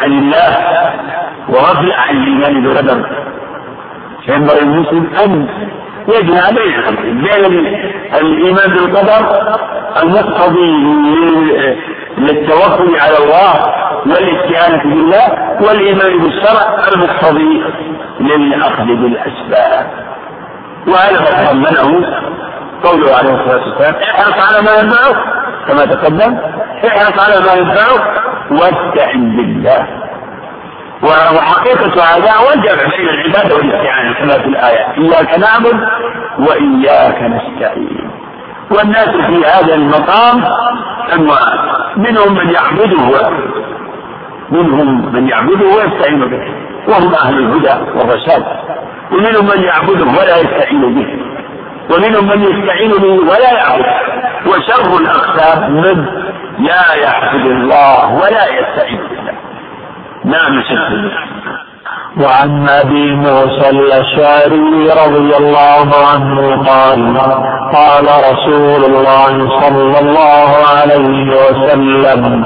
عن الله وغفلة عن الإيمان بالقدر. فينبغي المسلم أن يجمع بين بين الإيمان بالقدر المقتضي للتوكل على الله والاستعانة بالله والإيمان بالشرع المقتضي للأخذ بالأسباب. وهذا ما تضمنه قوله عليه الصلاة والسلام احرص على ما ينفعك كما تقدم احرص على ما ينفعك واستعن بالله. وحقيقة هذا هو الجمع بين العبادة والاستعانة كما في الآية. إياك نعبد وإياك نستعين. والناس في هذا المقام أنواع. منهم من يعبده منهم من يعبده ويستعين به. وهم أهل الهدى والرشاد. ومنهم من يعبده ولا يستعين به. ومنهم من يستعين به ولا يعبد وشر الأقسام من لا يعبد الله ولا يستعين بالله نعم شكرا وعن أبي موسى الأشعري رضي الله عنه قال قال رسول الله صلى الله عليه وسلم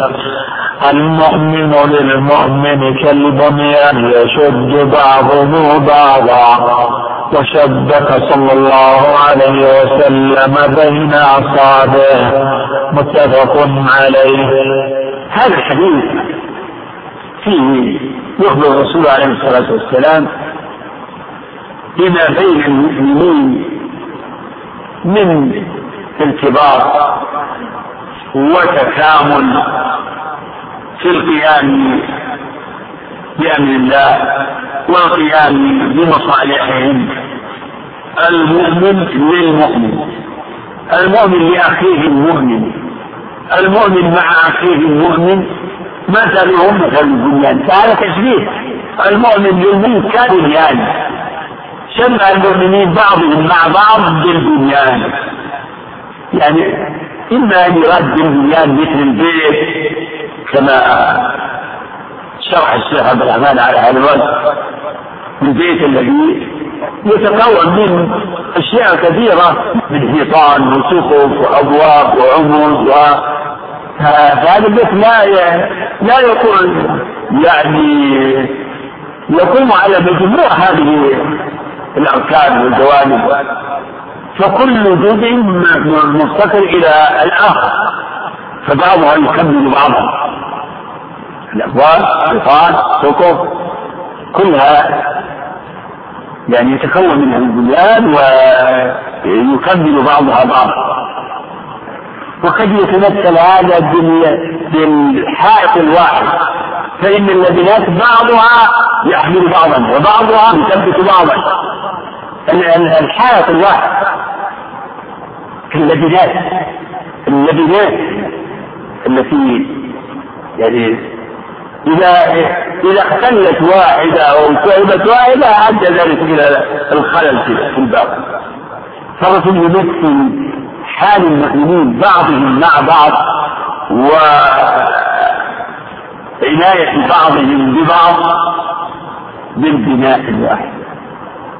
المؤمن للمؤمن كالبنيان يشد بعضه بعضا. وشبك صلى الله عليه وسلم بين اصابعه متفق عليه. هذا الحديث فيه يخبر الرسول عليه الصلاة والسلام بما بين المؤمنين من ارتباط وتكامل في القيام بأمر الله والقيام بمصالحهم. المؤمن للمؤمن المؤمن لأخيه المؤمن المؤمن مع أخيه المؤمن مثلهم مثل البنيان فهذا تشبيه. المؤمن للمؤمن كبنيان شبه المؤمنين بعضهم مع بعض بالبنيان يعني إما أن يراد بالبنيان مثل البيت كما شرح الشيخ عبد الرحمن على هذا الوجه. البيت الذي يتكون من أشياء كثيرة من حيطان وسقف وأبواب وعمود و فهذا البيت لا لا يكون يعني يقوم على مجموع هذه الأركان والجوانب. فكل جزء مفتقر إلى الآخر. فبعضها يكمل بعضا الأبواب حيطان سقف كلها يعني يتكون منها البنيان ويكمل بعضها بعضا. وقد يتمثل هذا بالحائط الواحد. فإن اللبنات بعضها يحمل بعضا وبعضها يثبت بعضا. الحائط الواحد. كاللبنات اللبنات التي يعني إذا إذا اختلت واحدة أو كتبت واحدة أدى ذلك إلى الخلل في الباب فالرسول يمثل حال المؤمنين بعضهم مع بعض وعناية بعضهم ببعض بالبناء الواحد.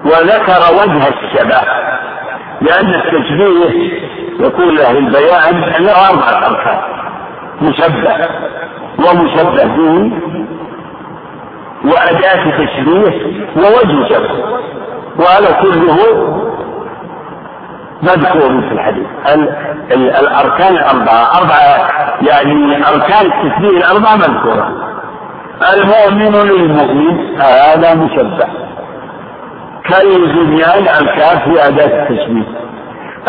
وذكر وجه الشباب لأن التشبيه يقول له البيان أنه أربعة أركان مشبه ومشبه به وأداة تشبيه ووجه شبه وهذا كله مذكور في الحديث الأركان الأربعة أربعة يعني أركان التشبيه الأربعة مذكورة. المؤمن للمؤمن هذا مشبه. كالبنيان الكاف في أداة التشبيه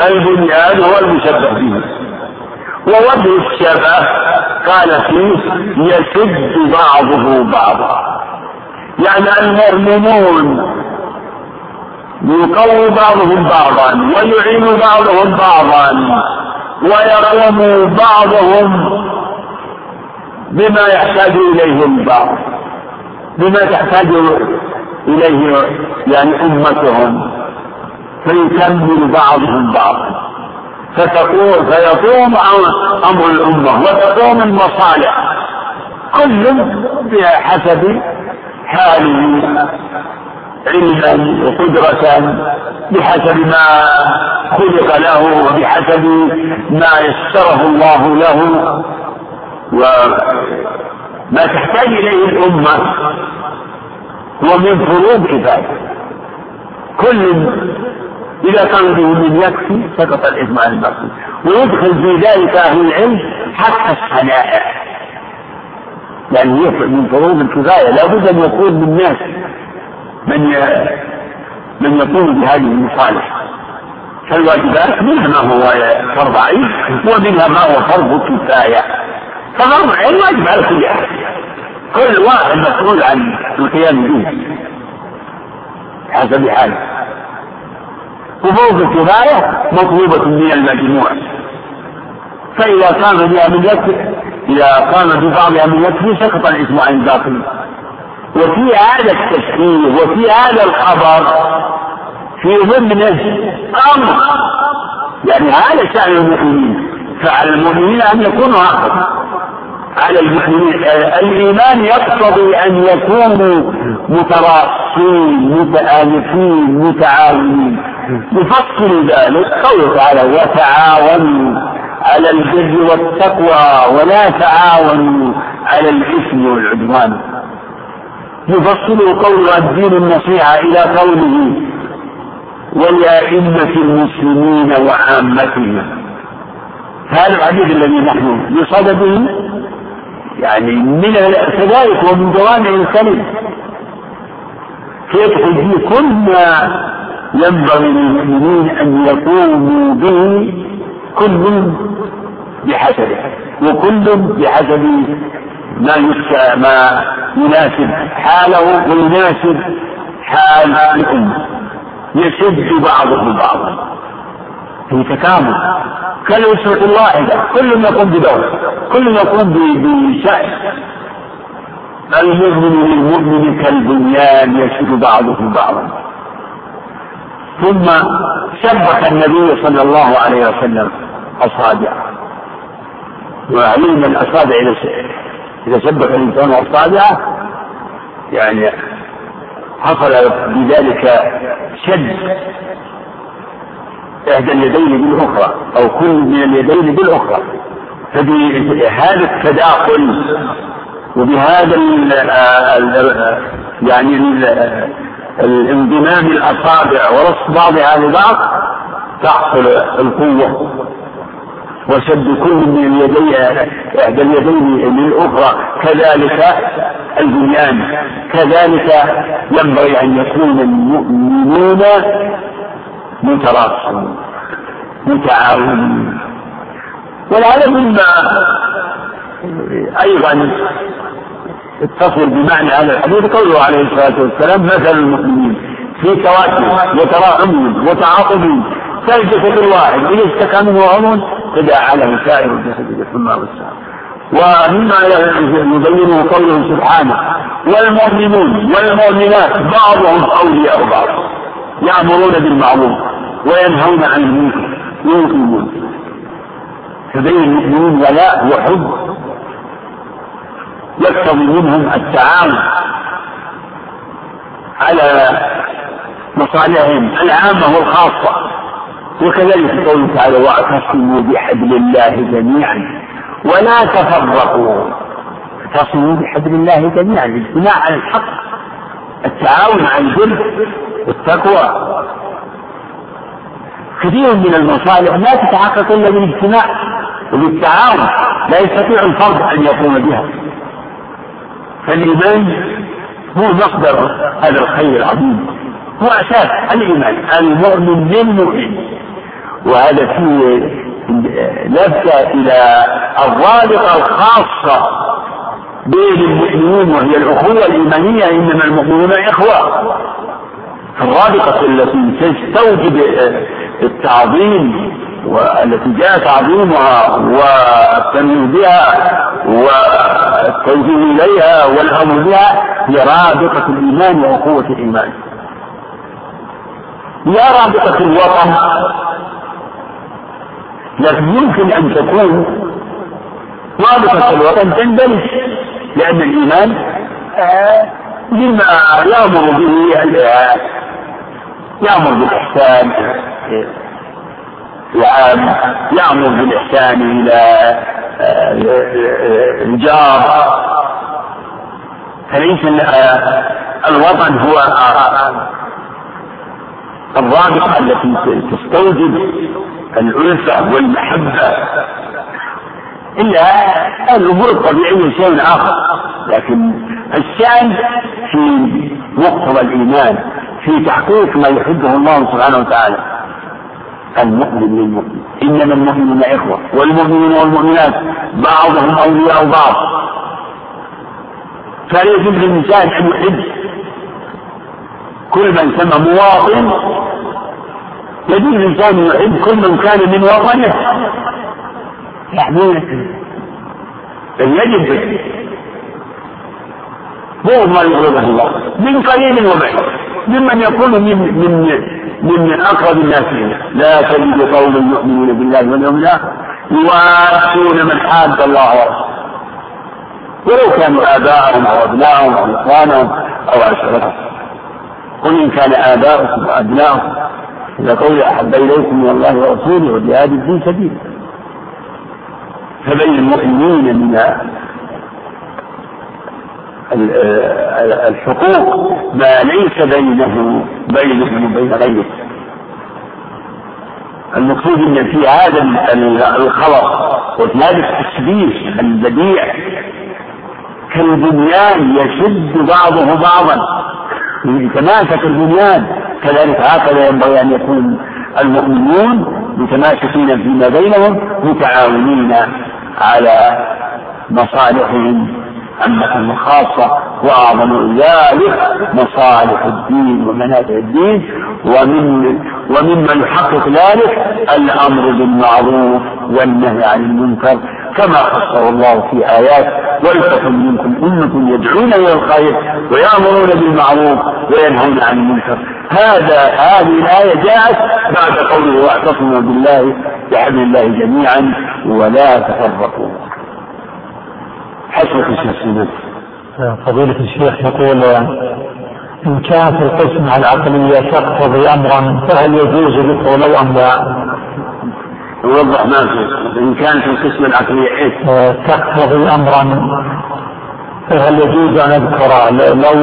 البنيان هو المشبه به. ووجه الشبه قال فيه يشد بعضه بعضا. يعني المؤمنون يقوي بعضهم بعضا ويعين بعضهم بعضا ويقوم بعضهم بما يحتاج إليه البعض بما تحتاج إليه يعني أمتهم فيكمل بعضهم بعضا. فتقوم فيقوم أمر الأمة وتقوم المصالح كل بحسب حاله. علما وقدرة بحسب ما خلق له وبحسب ما يسره الله له. وما تحتاج إليه الأمة هو من فروض كفاية كل إذا كان به من يكفي سقط الإثم عن الباقي ويدخل في ذلك أهل العلم حتى الصنائع يعني من فروض الكفاية. لا بد أن يكون من الناس من من يقوم بهذه المصالح. فالواجبات منها ما هو فرض عين ومنها ما هو فرض كفاية. ففرض عين واجب على كل أحد. كل واحد مسؤول عن القيام به. حسب حاله وفوق الكفاية مطلوبة من المجموع. فإذا كان بها من يكفي إذا قام ببعضها من يكفي سقط الإثم عن الباقي وفي هذا التشكيل وفي هذا الخبر في ضمنه أمر. يعني هذا شأن المؤمنين. فعلى المؤمنين أن يكونوا هكذا على المؤمنين الإيمان يقتضي أن يكونوا متراصين متآلفين متعاونين. يفصل ذلك قوله تعالى وتعاونوا على البر والتقوى ولا تعاونوا على الإثم والعدوان. يفصل قول الدين النصيحة إلى قوله ولأئمة المسلمين وعامتهم. هذا الحديث الذي نحن بصدده يعني من كذلك ومن جوامع الكلم فيدخل فيه كل ما ينبغي للمؤمنين أن يقوموا به كل بحسبه وكل بحسب ما يسكى ما يناسب حاله ويناسب حال الأمة. يشد بعضهم بعضا. في تكامل. كالأسرة الواحدة. كل يقوم بدور. كل يقوم بشأن. المؤمن للمؤمن كالبنيان يشد بعضهم بعضا. ثم شبك النبي صلى الله عليه وسلم أصابعه. وعلم الأصابع إلى إذا شبك الإنسان أصابعه يعني حصل بذلك شد إحدى اليدين بالأخرى أو كل من اليدين بالأخرى. فبهذا التداخل وبهذا يعني الانضمام الأصابع ورص بعضها لبعض تحصل القوة. وشد كل من اليدين إحدى اليدين للأخرى. كذلك البنيان. كذلك ينبغي أن يكون المؤمنون متراصون متعاونين ولهذا مما أيضا اتصل بمعنى هذا الحديث قوله عليه الصلاة والسلام مثل المؤمنين في تواتر وتراحمهم وتعاطفهم كالجسد الواحد إذا اشتكى منه عضو تداعى له سائر الجسد بالحمى والسهر ومما يبينه قوله سبحانه والمؤمنون والمؤمنات بعضهم أولياء بعض. يأمرون بالمعروف وينهون عن المنكر. ويقيمون فبين المؤمنين ولاء وحب. يقتضي منهم التعاون على مصالحهم العامة والخاصة. وكذلك قوله تعالى واعتصموا بحبل الله جميعا ولا تفرقوا. اعتصموا بحبل الله جميعا الاجتماع على الحق التعاون على البر والتقوى. كثير من المصالح لا تتحقق إلا بالاجتماع وبالتعاون لا يستطيع الفرد أن يقوم بها. فالإيمان هو مصدر هذا الخير العظيم هو أساس الإيمان المؤمن للمؤمن. وهذا فيه لفتة إلى الرابطة الخاصة بين المؤمنين وهي الأخوة الإيمانية إنما المؤمنون إخوة. الرابطة التي تستوجب التعظيم والتي جاء تعظيمها والتنويه بها والتوجيه إليها والأمر بها هي رابطة الإيمان وأخوة الإيمان. لا رابطة الوطن لكن يمكن أن تكون رابطة الوطن تندمج لأن الإيمان مما يأمر به يأمر بالإحسان يأمر بالإحسان إلى الجار. فليس الوطن هو الرابطة التي تستوجب الألفة والمحبة. إلا الأمور الطبيعية شيء آخر. لكن الشأن في مقتضى الإيمان في تحقيق ما يحبه الله سبحانه وتعالى. المؤمن للمؤمن. إنما المؤمنون إخوة والمؤمنون والمؤمنات. بعضهم أولياء بعض. يجوز للإنسان أن يحب. كل من سمى مواطن يجوز الإنسان يحب كل من كان من وطنه. يعني بل يجب هو ما يغضبه الله. من قليل وبعيد. ممن يكون من من من أقرب الناس إليه. لا تجد قوما يؤمنون بالله واليوم الآخر. يواسون من حاد الله ورسوله. ولو كانوا آباءهم أو أبناءهم أو إخوانهم أو عشيرتهم قل إن كان آباؤكم وأبناؤكم. لقول أحب إليكم من الله ورسوله وجهاد في سبيله فبين المؤمنين من الحقوق ما ليس بينه بينهم وبين غيره. المقصود إن في هذا الخلق وفي التشبيه البديع كالبنيان يشد بعضه بعضا. يتماسك البنيان كذلك هكذا ينبغي أن يكون المؤمنون متماسكين فيما بينهم متعاونين على مصالحهم. عامة وخاصة وأعظم ذلك مصالح الدين ومنافع الدين ومن ومما يحقق ذلك الأمر بالمعروف والنهي عن المنكر. كما خصه الله في آيات ولتكن منكم أمة يدعون إلى الخير ويأمرون بالمعروف وينهون عن المنكر هذا هذه الآية جاءت بعد قوله واعتصموا بالله بحبل الله جميعا ولا تفرقوا حسب الشيخ فضيلة الشيخ يقول إن كانت القسمة العقلية تقتضي أمرا فهل يجوز ذكره أم لا؟ يوضح ما في إن كانت القسمة العقلية إيش؟ تقتضي أمرا فهل يجوز أن أذكره لو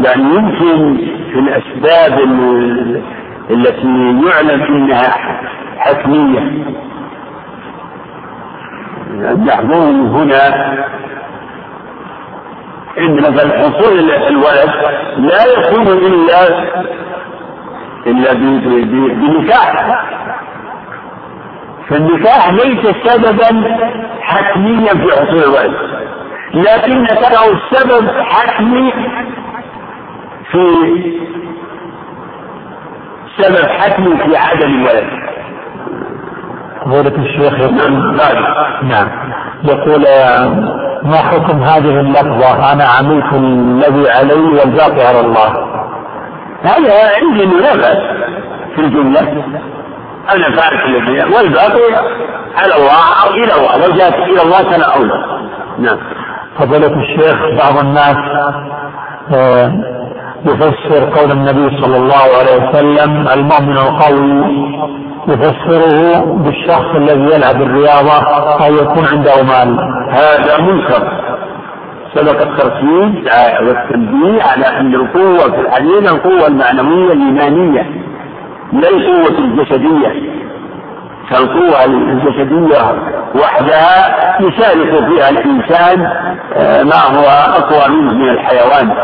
يعني يمكن في الأسباب التي يعلم أنها حتمية يحضرني هنا إن مثلا حصول الولد لا يكون إلا إلا بنكاح. فالنكاح ليس سببا حتميا في حصول الولد لكن ترى السبب حتمي في سبب حتمي في عدم الولد. فضيلة الشيخ يقول نعم. يقول ما حكم هذه اللفظة؟ أنا عملت الذي علي والباقي على الله. هذا عندي لا بأس في الجملة. أنا فعلت الذي والباقي على الله أو إلى الله. لو جاءت إلى الله كان أولى. نعم. فضيلة الشيخ بعض الناس آه، يفسر قول النبي صلى الله عليه وسلم المؤمن القوي يفسره بالشخص الذي يلعب الرياضة أو يكون عنده مال. هذا منكر. سبق التركيز والتنبيه على أن القوة في الحديث القوة المعنوية الإيمانية لا القوة الجسدية. فالقوة الجسدية وحدها يشارك فيها الإنسان آه، ما هو أقوى منه من الحيوان.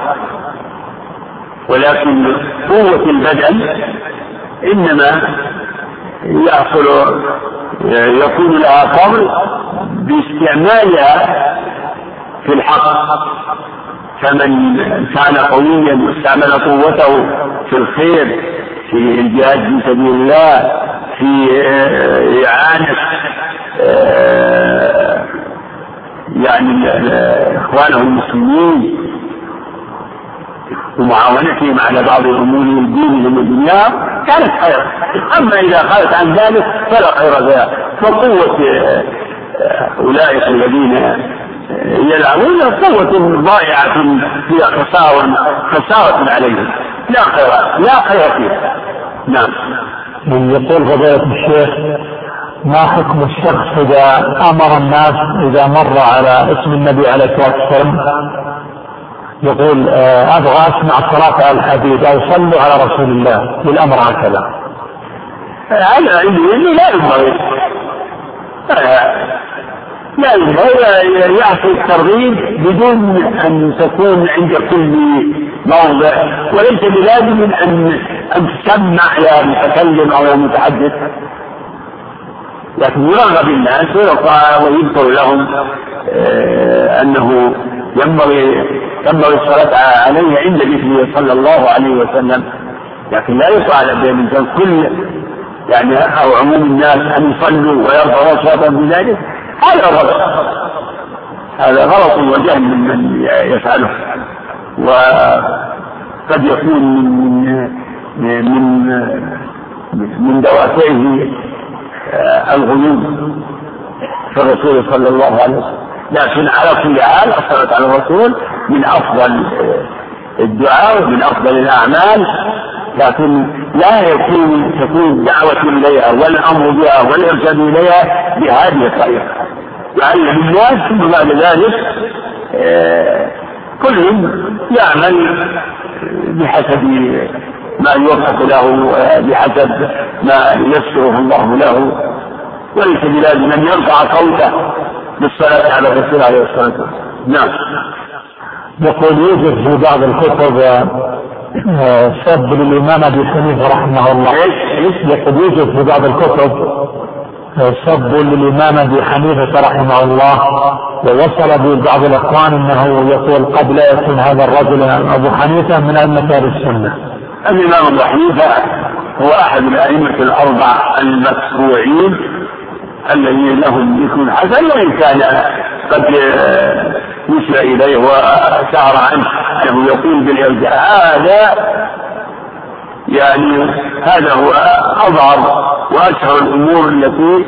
ولكن قوة البدن إنما يحصل يكون لها فضل باستعمالها في الحق. فمن كان قويا واستعمل قوته في الخير في الجهاد في سبيل الله في إعانة يعني إخوانه المسلمين ومعاونتهم على بعض امور دينهم ودنياهم كانت خيرا أما إذا خالت عن ذلك فلا خير فيها. فقوة أولئك الذين يلعبون قوة ضائعة فيها خسارة خسارة عليهم. لا خير لا خير فيها. نعم. يقول فضيلة الشيخ ما حكم الشخص إذا أمر الناس إذا مر على اسم النبي عليه الصلاة والسلام؟ يقول آه، أبغى أسمع صلاة الحديد أو صلوا على رسول الله. بالأمر هكذا. هذا عندي لا ينبغي لا ينبغي يعطي الترغيب بدون أن تكون عند كل موضع وليس بلازم أن أن تسمع يا متكلم أو يا متحدث. لكن يرغب الناس ويذكر لهم آه، أنه ينبغي ينبغي الصلاة عليه عند ذكره صلى الله عليه وسلم. لكن لا يفعل بين كل يعني أو عموم الناس أن يصلوا ويرفعوا أصواتهم بذلك. هذا غلط. هذا غلط وجهل من يفعله. وقد يكون من من من, من دوافعه الغلو في الرسول صلى الله عليه وسلم. لكن على كل حال الصلاة على الرسول من أفضل الدعاء ومن أفضل الأعمال. لكن لا يكون تكون الدعوة إليها والأمر بها والإرشاد إليها بهذه الطريقة. يعلم الناس ثم بعد ذلك آه، كل يعمل بحسب ما يوفق له بحسب ما يسره الله له. وليس بلازم أن يرفع صوته بالصلاة على الرسول عليه الصلاة والسلام. نعم. يقول يوجد في بعض الكتب سب للإمام أبي حنيفة رحمه الله. يقول؟ يوجد في بعض الكتب؟ سب للإمام أبي حنيفة رحمه الله. ووصل ببعض الإخوان أنه يقول قد لا يكون هذا الرجل أبو حنيفة من أئمة أهل السنة. الإمام أبو حنيفة هو أحد الأئمة الأربع المشروعين الذي لهم ذكر حسن وإن كان قد يسرى إليه وسار عنه. أنه يقول بالإرجاء هذا يعني هذا هو أظهر وأشهر الأمور التي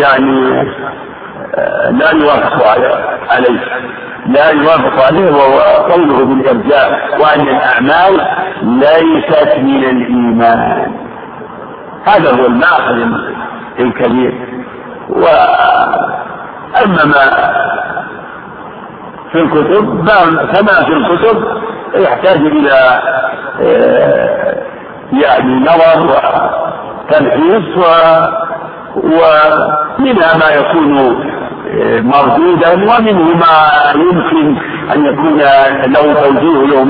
يعني لا يوافق عليه. لا يوافق عليه وهو قوله بالإرجاء وأن الأعمال ليست من الإيمان. هذا هو المأخذ الكبير. وأما ما في الكتب كما في الكتب يحتاج إلى آه، يعني نظر وتنفيذ و ومنها ما يكون آه، مردودا ومنه ما يمكن أن يكون له توجيه له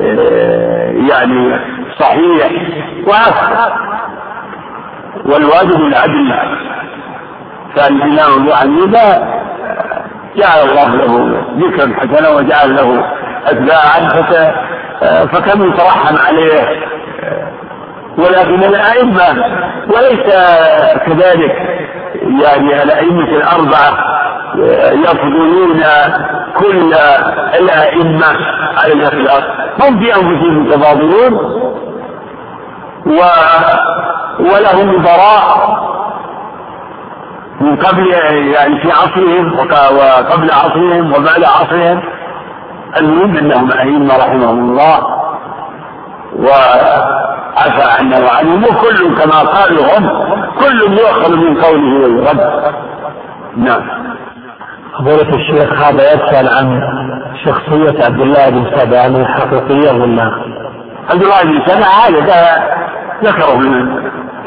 آه، يعني صحيح. وهكذا. والواجب العدل. فالإمام أبو حنيفة جعل الله له ذكرا حسنا وجعل له أتباعا فكم يترحم عليه. ولكن الأئمة وليس كذلك. يعني الأئمة الأربعة يفضلون كل الأئمة على الإخلاص. هم في أنفسهم متفاضلون و ولهم براء. من قبل يعني في عصرهم وقبل عصرهم وبعد عصرهم المهم أنهم أئمة رحمهم الله. وعفى عنا وعنهم وكل كما قالوا هم كل يؤخذ من قوله ويرد. نعم. فضيلة الشيخ هذا يسأل عن شخصية عبد الله بن سبع الحقيقية ولا عبد الله بن سبع هذا ذكره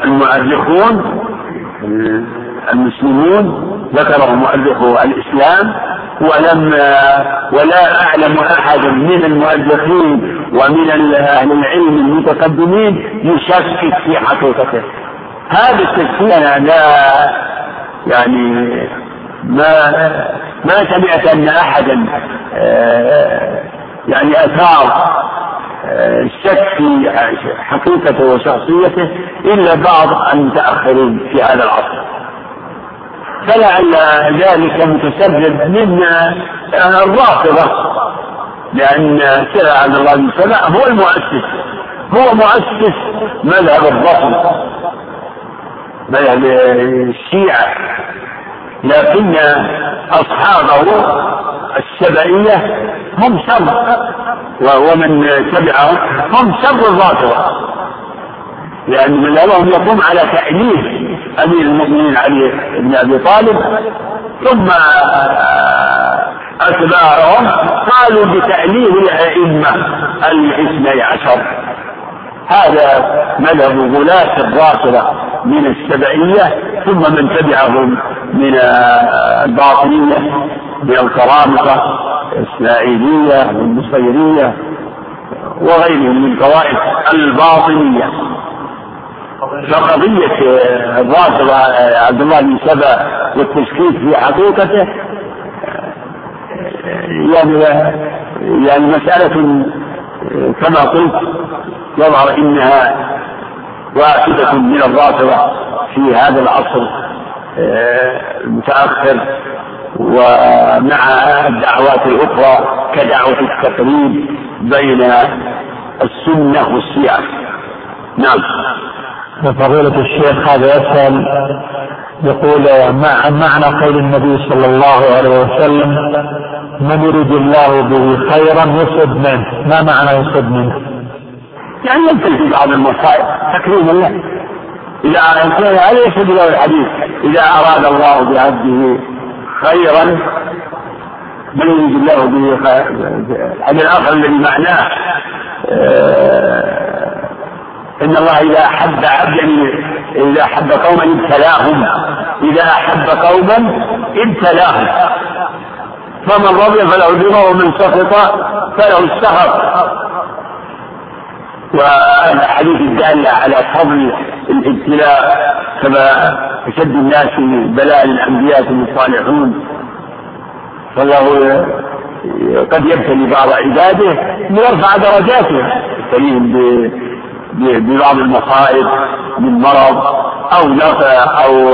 المؤرخون. المسلمون ذكره مؤرخ الإسلام ولم ولا أعلم أحدا من المؤرخين ومن أهل العلم المتقدمين يشكك في حقيقته. هذا التشكيك أنا لا يعني ما ما سمعت أن أحدا آه، يعني أثار الشك في حقيقته وشخصيته إلا بعض المتأخرين في هذا العصر. فلعل ذلك متسبب من الرافضة لأن عبد الله بن سلام هو المؤسس هو مؤسس مذهب الرفض مذهب الشيعة لكن أصحابه السبعية هم شر ومن تبعهم هم شر الرافضة لأن مذهبهم يقوم على تأليف أمير المؤمنين علي بن أبي طالب ثم أتباعهم قالوا بتأليف الأئمة الاثني عشر. هذا مذهب غلاة الرافضة من السبعية ثم من تبعهم من الباطنية من الكرامطة الإسماعيلية والنصيرية وغيرهم من طوائف الباطنية. فقضية الرافضة عبد الله بن سبأ والتشكيك في حقيقته يعني يعني مسألة كما قلت يظهر إنها واحدة من الرافضة في هذا العصر المتأخر ومع الدعوات الأخرى كدعوة التقريب بين السنة والشيعة نعم. فضيلة الشيخ هذا يسأل يقول مع معنى قول النبي صلى الله عليه وسلم من يريد الله به خيرا يصب منه. ما معنى يصب منه؟ يعني في بعض المصائب تكريما له إذا الحديث إذا أراد الله بعبده خيرا من يريد الله به خيرا الحديث الآخر الذي معناه آه، إن الله إذا أحب عبدا إذا أحب قوما ابتلاهم. إذا أحب قوما ابتلاهم. فمن رضي فله الرضا ومن سخط فله السخط. والحديث الدالة على فضل الابتلاء كما أشد الناس بلاء الأنبياء الصالحون فالله قد يبتلي بعض عباده ليرفع درجاته. يبتليهم ببعض المصائب من مرض أو نفع أو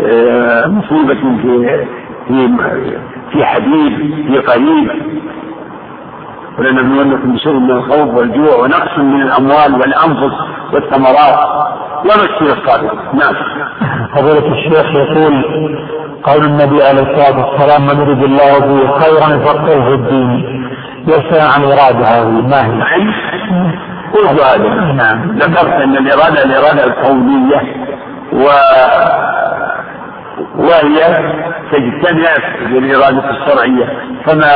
آه، مصيبة في في في حبيب في قريب. ولنبلونكم بشر من الخوف والجوع ونقص من الأموال والأنفس والثمرات. وبشر الصابرين نعم. فضيلة الشيخ يقول قول النبي عليه الصلاة والسلام من يريد الله به خيرا يفقهه في الدين. يسأل عن إرادة ما هي؟ قلت هذا. نعم. ذكرت أن الإرادة الإرادة الكونية و وهي تجتمع بالإرادة الشرعية. فما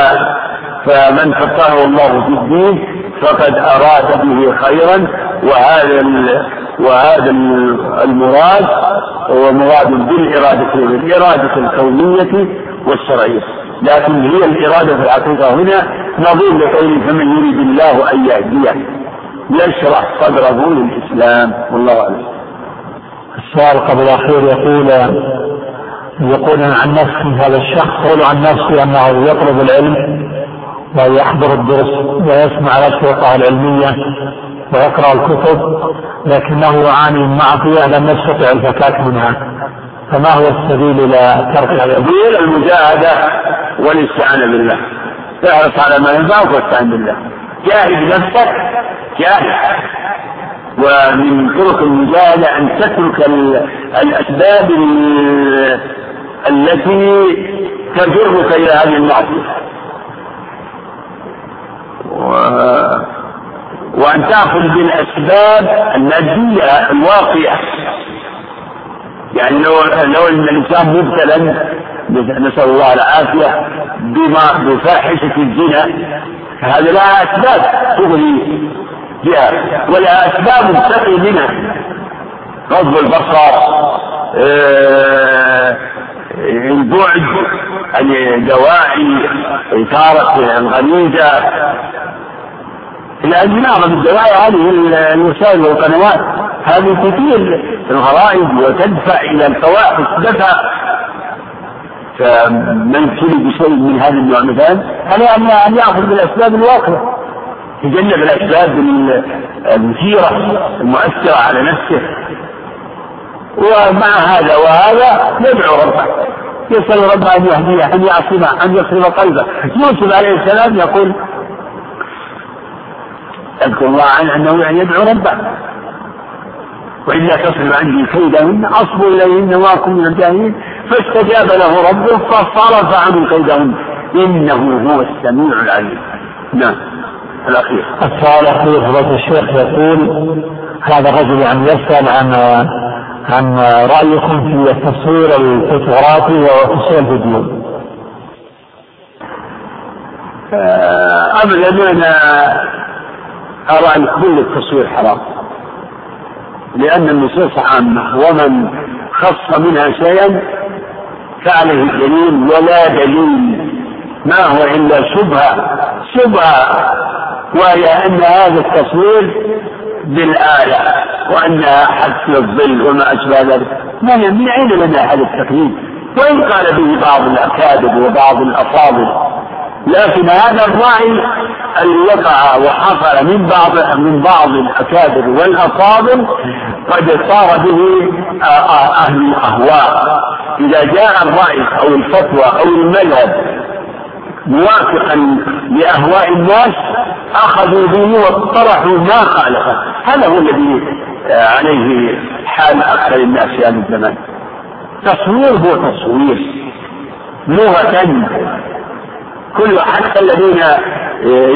فمن فقهه الله في الدين فقد أراد به خيرا وهذا وهذا المراد هو مراد بالإرادة الإرادة الكونية والشرعية. لكن هي الإرادة في الحقيقة هنا نظير لقوله فمن يريد الله أن يهديه يشرح صدره للإسلام والله أعلم. السؤال قبل الأخير يقول يقول عن نفسي هذا الشخص يقول عن نفسي أنه يطلب العلم ويحضر الدرس ويسمع الأشرطة العلمية ويقرأ الكتب لكنه يعاني من معصية لم يستطع الفكاك منها؟ فما هو السبيل إلى ترك السبيل المجاهدة والإستعانة بالله. احرص على ما ينفعك واستعن بالله. جاهد نفسك جاهد ومن طرق المجاهدة أن تترك الأسباب التي تجرك إلى هذه المعصية. و... وأن تأخذ بالأسباب المادية الواقعة. يعني لو لو أن الإنسان مبتلا نسأل الله العافية بما بفاحشة الزنا فهذا لها أسباب تغني بها ولها أسباب تقي منها. غض البصر آه البعد الدواعي إثارة الغريزة لأن معظم الدواعي هذه الوسائل والقنوات هذه كثير الغرائز وتدفع إلى الفواحش. دفع فمن ابتلي بشيء من هذا النوع مثلا عليه أن يأخذ بالأسباب الواقعة يتجنب الأسباب المثيرة المؤثرة على نفسه. ومع هذا وهذا يدعو ربه. يسأل ربه أن يهديه أن يعصمه أن يصرف قلبه. يوسف عليه السلام يقول أذكر الله عنه أنه يعني يدعو ربه. وإلا تصرف عني كيدهن أصب إليهن وأكن من الجاهلين. فاستجاب له ربه فصرف عنه كيدهن. إنه هو السميع العليم. نعم. الأخير. السؤال الأخير فضيلة الشيخ يقول هذا الرجل يعني يسأل عن عن رأيكم في التصوير الفوتوغرافي وتصوير الفيديو. أبدا أنا أرى أن كل التصوير حرام. لأن النصوص عامة ومن خص منها شيئا فعليه الدليل ولا دليل. ما هو إلا شبهة شبهة وهي أن هذا التصوير بالآلة وأنها حبس الظل وما أشبه ذلك. من من أين لنا هذا التقييد وإن قال به بعض الأكاذب وبعض الأفاضل؟ لكن هذا الرأي الذي وقع وحصل من بعض من بعض الأكابر والأفاضل قد صار به أهل الأهواء. إذا جاء الرأي أو الفتوى أو المذهب موافقا لأهواء الناس أخذوا به واطرحوا ما خالفه. هذا هو الذي عليه حال أكثر الناس في هذا الزمان. تصوير هو تصوير. لغة كل حتى الذين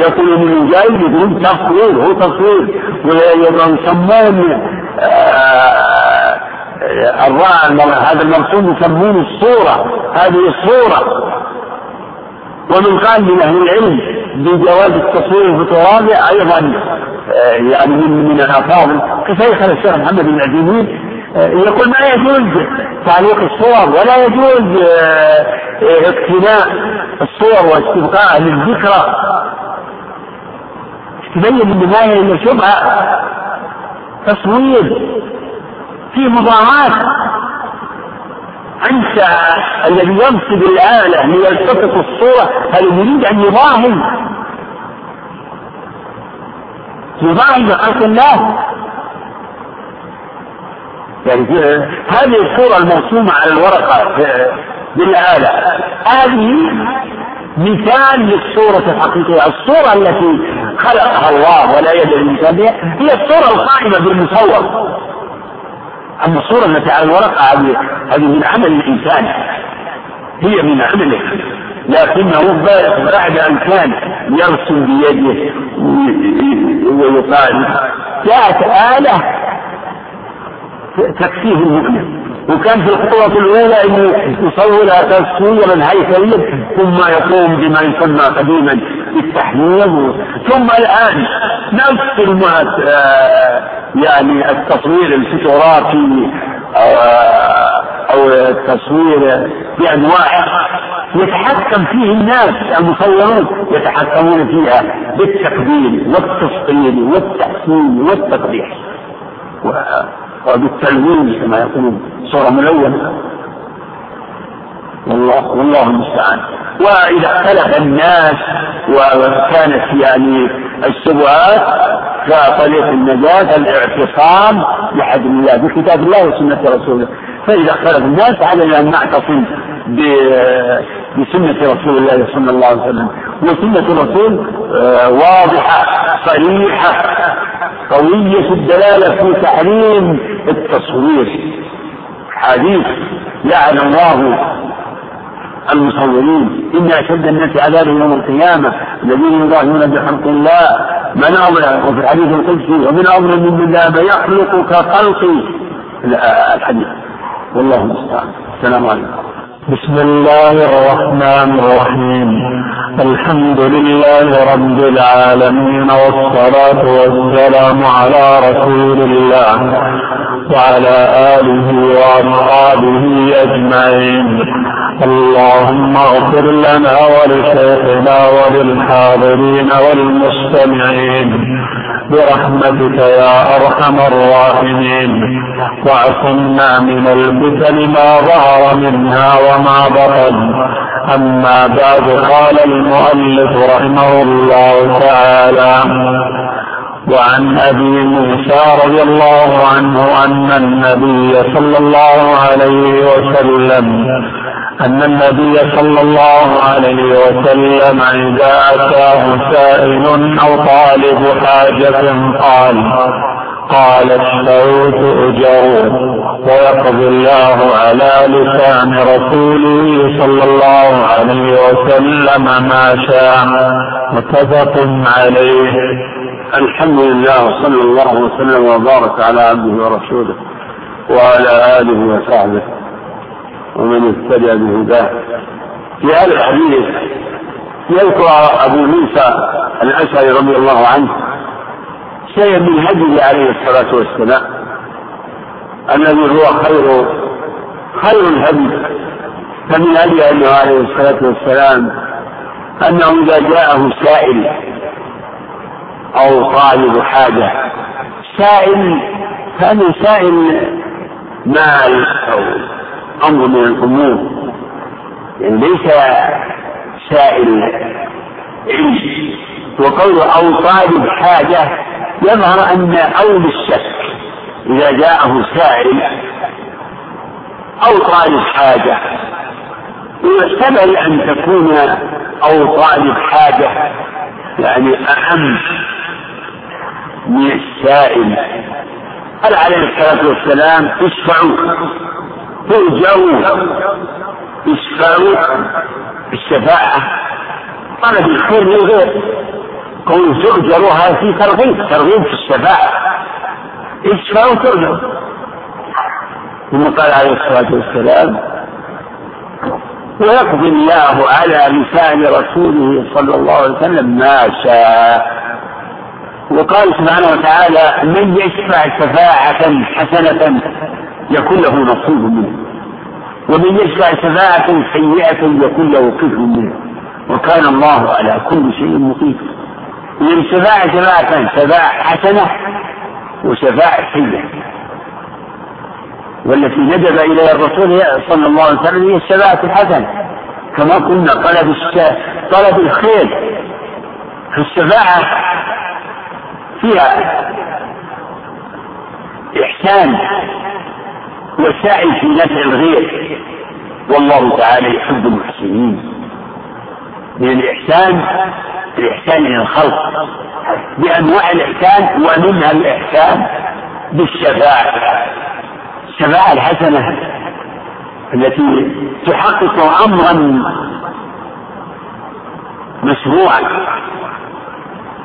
يقولون من جاي يقولون تصوير هو تصوير ويسمون هذا المرسوم يسمون الصورة. هذه الصورة. ومن قال من أهل العلم بجواز التصوير الفوتوغرافي أيضا آه، يعني من الأفاضل. كشيخنا الشيخ محمد بن عثيمين آه، يقول ما يجوز تعليق الصور ولا يجوز آه، اقتناء الصور واستبقاء للذكرى. تبين ان ما هي الا شبهه تصوير في مضاعات أنت الذي ينصب الآلة ليلتقط الصورة هل يريد أن يضاهي؟ يضاهي بخلق الله. يعني هذه الصورة المرسومة على الورقة بالآلة. هذه مثال للصورة الحقيقية. الصورة التي خلقها الله ولا يد الإنسان بها هي الصورة القائمة بالمصور. أما الصورة التي على الورقة هذه هذه من عمل الإنسان. هي من عمله. لكنه بعد أن كان يرسم بيده ويقال جاءت آلة تكفيه المؤمن. وكان في الخطوة الأولى أن يصورها تصويرا هيكليا ثم يقوم بما يسمى قديما بالتحميل ثم الآن نفس آه، يعني التصوير الفوتوغرافي أو أو التصوير بأنواعه يتحكم فيه الناس المصورون يتحكمون فيها بالتقبيل والتفصيل والتحسين والتقبيح وبالتلوين كما يقولون. صورة ملونة والله والله المستعان. وإذا اختلف الناس وكانت يعني الشبهات فطريق النجاة الاعتصام بحبل الله بكتاب الله وسنة رسوله. فإذا اختلف الناس علينا أن نعتصم بسنة رسول الله صلى الله عليه وسلم. وسنة الرسول آه، واضحة صريحة. قوية الدلالة في تحريم التصوير. حديث لعن الله المصورين إن أشد الناس عذابا يوم القيامة. الذين يظاهرون بخلق الله. من أظلم؟ وفي الحديث القدسي ومن أظلم ممن ذهب يخلق كخلقي الحديث. والله المستعان. السلام عليكم. بسم الله الرحمن الرحيم. الحمد لله رب العالمين والصلاة والسلام على رسول الله وعلى آله وأصحابه أجمعين. اللهم اغفر لنا ولشيخنا وللحاضرين والمستمعين. برحمتك يا أرحم الراحمين. واعصمنا من الفتن ما ظهر منها وما بطن أما بعد قال المؤلف رحمه الله تعالى وعن أبي موسى رضي الله عنه أن النبي صلى الله عليه وسلم أن النبي صلى الله عليه وسلم إذا أتاه سائل أو طالب حاجة قال قال اشتروا تؤجروا ويقضي الله على لسان رسوله صلى الله عليه وسلم ما شاء. متفق عليه. الحمد لله وصلى الله وسلم وبارك على عبده ورسوله وعلى آله وصحبه ومن اهتدى بهداه. في هذا الحديث يذكر أبو موسى الأشعري رضي الله عنه شيئا من هديه عليه الصلاة والسلام الذي هو خير خير الهدي. فمن هدي أنه عليه الصلاة والسلام أنه إذا جاءه سائل أو طالب حاجة سائل كان سائل مال أو أمر من الأمور. يعني ليس سائل علم. وقوله أو طالب حاجة يظهر أن أو للشك إذا جاءه سائل أو طالب حاجة ويحتمل أن تكون أو طالب حاجة يعني أهم من السائل. قال عليه الصلاة والسلام اشفعوا تؤجروا اشفعوا الشفاعة طلب الخير للغير قول تؤجروا هذا في ترغيب ترغيب في الشفاعة اشفعوا تؤجروا ثم قال عليه الصلاة والسلام ويقضي الله على لسان رسوله صلى الله عليه وسلم ما شاء. وقال سبحانه وتعالى من يشفع شفاعة حسنة يكون له نصيب منه ومن يشفع شفاعة سيئة يكون له كفر منه وكان الله على كل شيء مقيت. من شفاعة شفاعة شفاعة حسنة وشفاعة سيئة. والتي ندب إليها الرسول صلى الله عليه وسلم هي الشفاعة الحسنة. كما قلنا طلب طلب الخير. في الشفاعة فيها إحسان وسعي في نفع الغير. والله تعالى يحب المحسنين. من الإحسان الإحسان إلى الخلق. بأنواع الإحسان ومنها الإحسان بالشفاعة. الشفاعة الحسنة التي تحقق أمرا مشروعا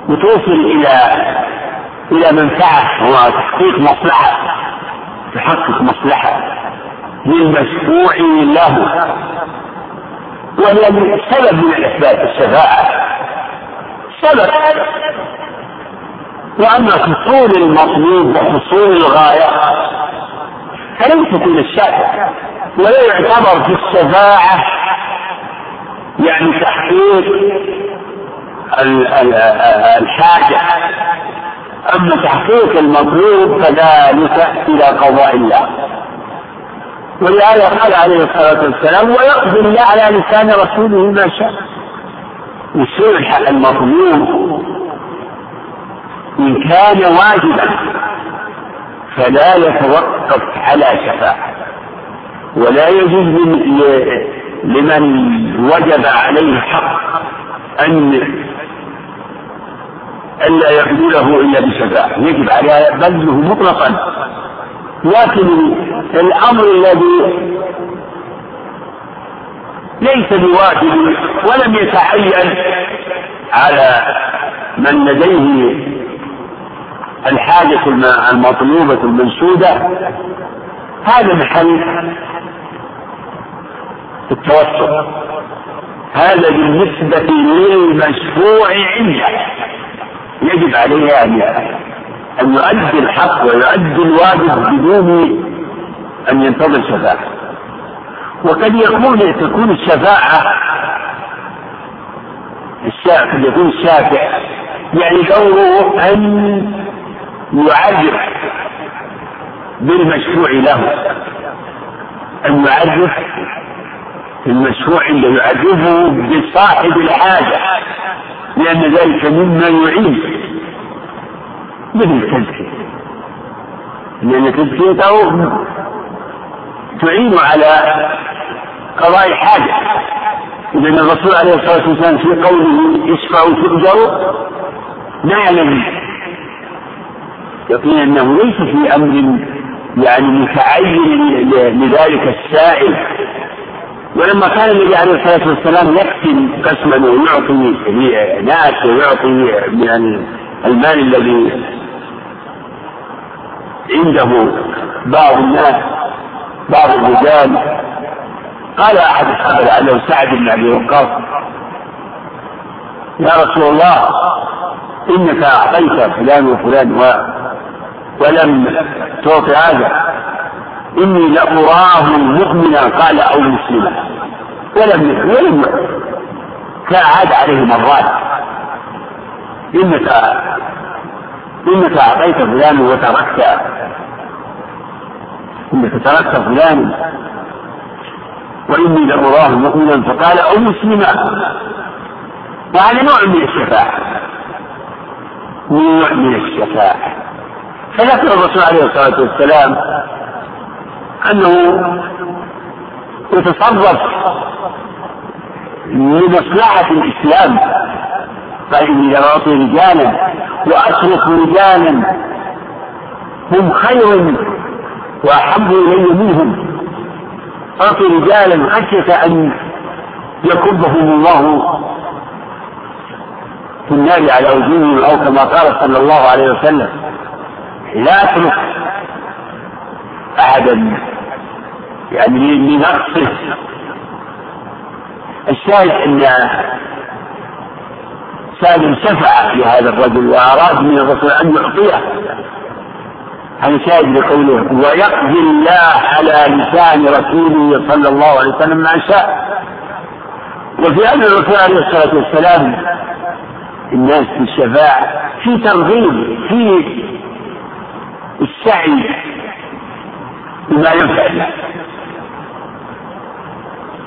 وتوصل إلى إلى منفعة وتحقيق مصلحة. تحقق مصلحة للمشفوع له. وهي سبب من الأسباب الشفاعة. سبب وأما حصول المطلوب وحصول الغاية فليست من الشافع ولا يعتبر في الشفاعة يعني تحقيق الحاجة. أما تحقيق المطلوب فذلك إلى قضاء الله. ولهذا قال عليه الصلاة والسلام ويقضي الله على لسان رسوله ما شاء. وصلح المطلوب إن كان واجبا فلا يتوقف على شفاعة ولا يجوز لمن وجب عليه حق أن ألا يقبله إلا بشفاعة يجب عليها بذله مطلقا. لكن الأمر الذي ليس بواجب ولم يتعين على من لديه الحاجة المطلوبة المنشودة هذا محل التوسط. هذا بالنسبة للمشروع عنده. يجب عليه أن أن يؤدي الحق ويؤدي الواجب بدون أن ينتظر شفاعة. وقد يكون تكون الشفاعة الشافع يكون الشافع يعني دوره أن يعرف بالمشروع له. أن يعرف المشروع عنده يعرفه بصاحب الحاجة. لأن ذلك مما يعين. مثل التزكية لأن تزكيته تعين على قضاء الحاجة. إذا الرسول عليه الصلاة والسلام في قوله اشفعوا تؤجروا لا يعلم يقين أنه ليس في أمر يعني متعين لذلك السائل. ولما كان النبي عليه الصلاة والسلام يقسم قسما ويعطي ناس ويعطي من المال الذي عنده بعض الناس بعض الرجال. قال أحد الصحابة لعله سعد بن أبي وقاص يا رسول الله إنك أعطيت فلان وفلان و ولم تعط هذا إني لأراه مؤمنا قال أو مسلما ولم ولم فعاد عليه مرات. إنك إنك أعطيت فلانا وتركت. إنك تركت فلانا وإني لأراه مؤمنا. فقال أو مسلما وهذا نوع من الشفاعة. نوع من الشفاعة. فذكر الرسول عليه الصلاة والسلام أنه يتصرف لمصلحة الإسلام. قال إني لأعطي رجالا وأترك رجالا. هم خير وأحب إلي منهم. أعطي رجالا خشية أن يكبهم الله في النار على وجوههم أو كما قال صلى الله عليه وسلم. لا أترك أحدا يعني لنقصه الشاهد أن سالم شفع لهذا الرجل وأراد من الرسول أن يعطيه. هذا شاهد لقوله ويقضي الله على لسان رسوله صلى الله عليه وسلم ما شاء. وفي أمر الرسول عليه الصلاة والسلام الناس في الشفاعة في ترغيب في السعي بما ينفع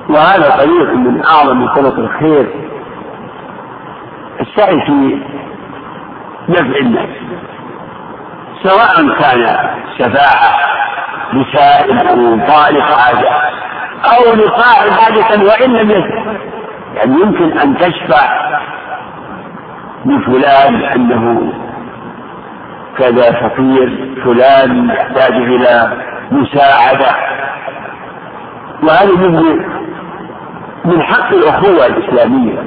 وهذا طريق من أعظم طرق الخير. السعي في نفع الناس سواء كان شفاعة لسائل أو طالب حاجة أو لصاحب حاجة وإن لم يعني يمكن أن تشفع لفلان أنه كذا فقير فلان يحتاج إلى مساعدة. وهذه من من حق الأخوة الإسلامية.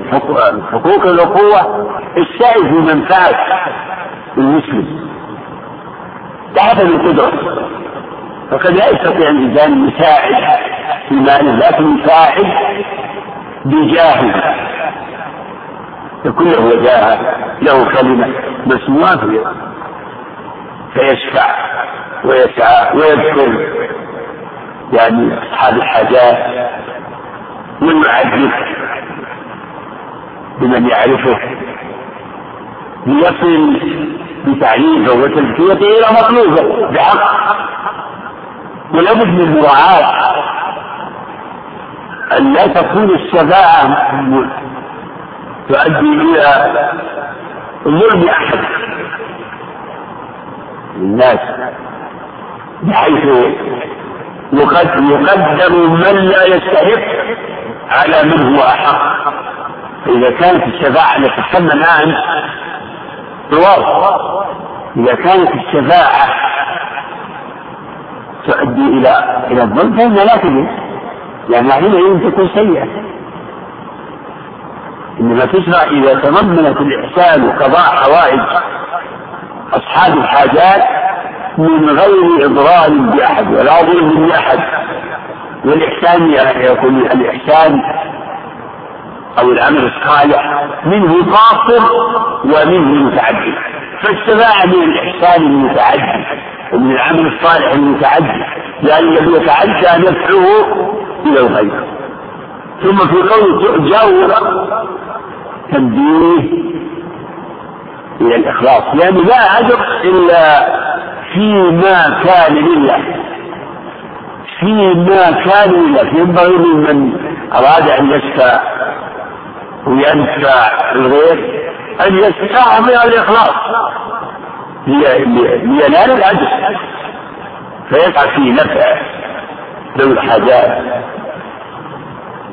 حقوق الأخوة السعي في منفعة المسلم. تحت القدرة فقد لا يستطيع الإنسان يساعد في ماله لكن يساعد بجاهه يكون له وجاهه له كلمة مسموعة فيشفع ويسعى ويذكر. يعني أصحاب الحاجات. ويعرف بمن يعرفه ليصل بتعريفه وتزكيته إلى مطلوبه بحق ولابد من مراعاة. أن لا تكون الشفاعة تؤدي إلى ظلم أحد الناس بحيث يقدم من لا يستحق على من هو أحق؟ فإذا كانت الشفاعة التي تسمى الآن حوار إذا كانت الشفاعة تؤدي إلى إلى الظلم فإنها لا تجوز. لأنها حينئذ تكون سيئة. إنما تشرع إذا تضمنت الإحسان وقضاء حوائج أصحاب الحاجات من غير إضرار بأحد ولا ظلم بأحد. والإحسان يكون الإحسان أو العمل الصالح منه قاصر ومنه متعدد. فالشفاعة من الإحسان المتعدد ومن العمل الصالح المتعدد لأن الذي يتعدى نفعه إلى الغير. ثم في قوله جور تنبيه إلى الإخلاص لأنه لا أجر إلا فيما كان لله. فيما كان لله ينبغي لمن أراد أن يشفع وينفع الغير أن يستطاع من الإخلاص لينال الأجر. فيقع فيه نفع ذوي الحاجات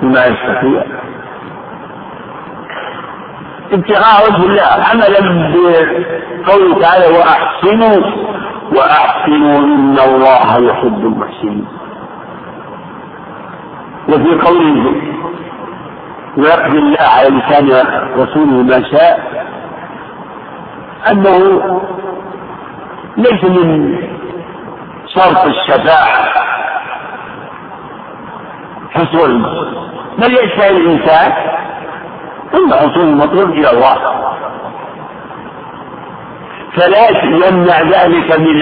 بما يستطيع. ابتغاء وجه الله عملا بقوله تعالى وأحسنوا وأحسنوا إن الله يحب المحسنين. وفي قوله ويقضي الله على لسان رسوله ما شاء أنه ليس من شرط الشفاعة حصول بل يشفع الإنسان ثم حصول المطلوب إلى الله. فلا يمنع ذلك من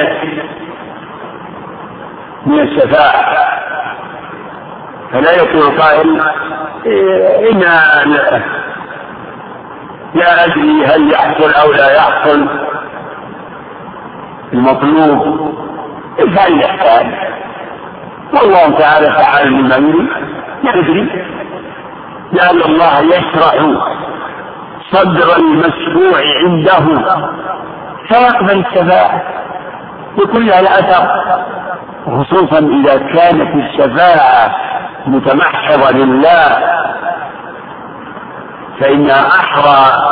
من الشفاعة. فلا يقول قائل إن لا أدري هل يحصل أو لا يحصل. المطلوب افعل الإحسان والله تعالى فعل مما يريد. يدري لأن الله يشرح صدر المشروع عنده. فيقبل الشفاعة بكل الأثر خصوصا إذا كانت الشفاعة متمحضة لله فإنها أحرى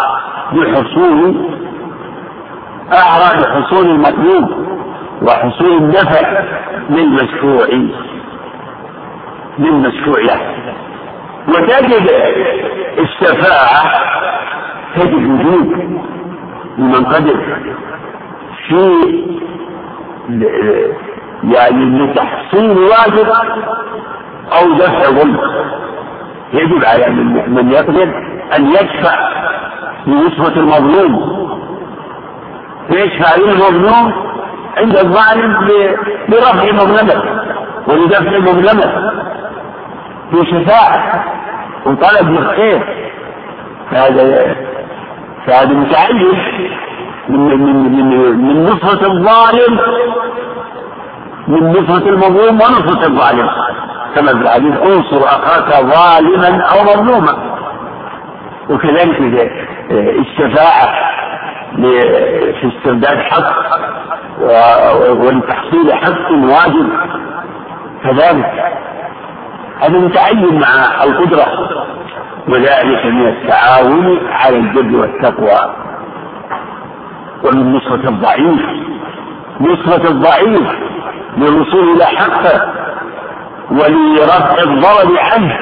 بحصول أحرى بحصول المطلوب وحصول النفع للمشروع للمشروع له. وتجد الشفاعة تجد وجود لمن قدر في يعني لتحصيل واجب أو دفع ظلم. يجب على من يقدر أن يدفع لنسبة المظلوم. ويدفع للمظلوم عند الظالم لرفع مظلمته ولدفع مظلمته بشفاعة وطلب للخير فهذا فهذا متعين من من من من نصرة الظالم من نصرة المظلوم ونصرة الظالم. كما في الحديث انصر أخاك ظالما أو مظلوما. وكذلك الشفاعة في استرداد حق ولتحصيل حق واجب. كذلك هذا متعين مع القدرة. وذلك من التعاون على البر والتقوى. ومن نصرة الضعيف. نصرة الضعيف للوصول إلى حقه ولرفع الضرر عنه.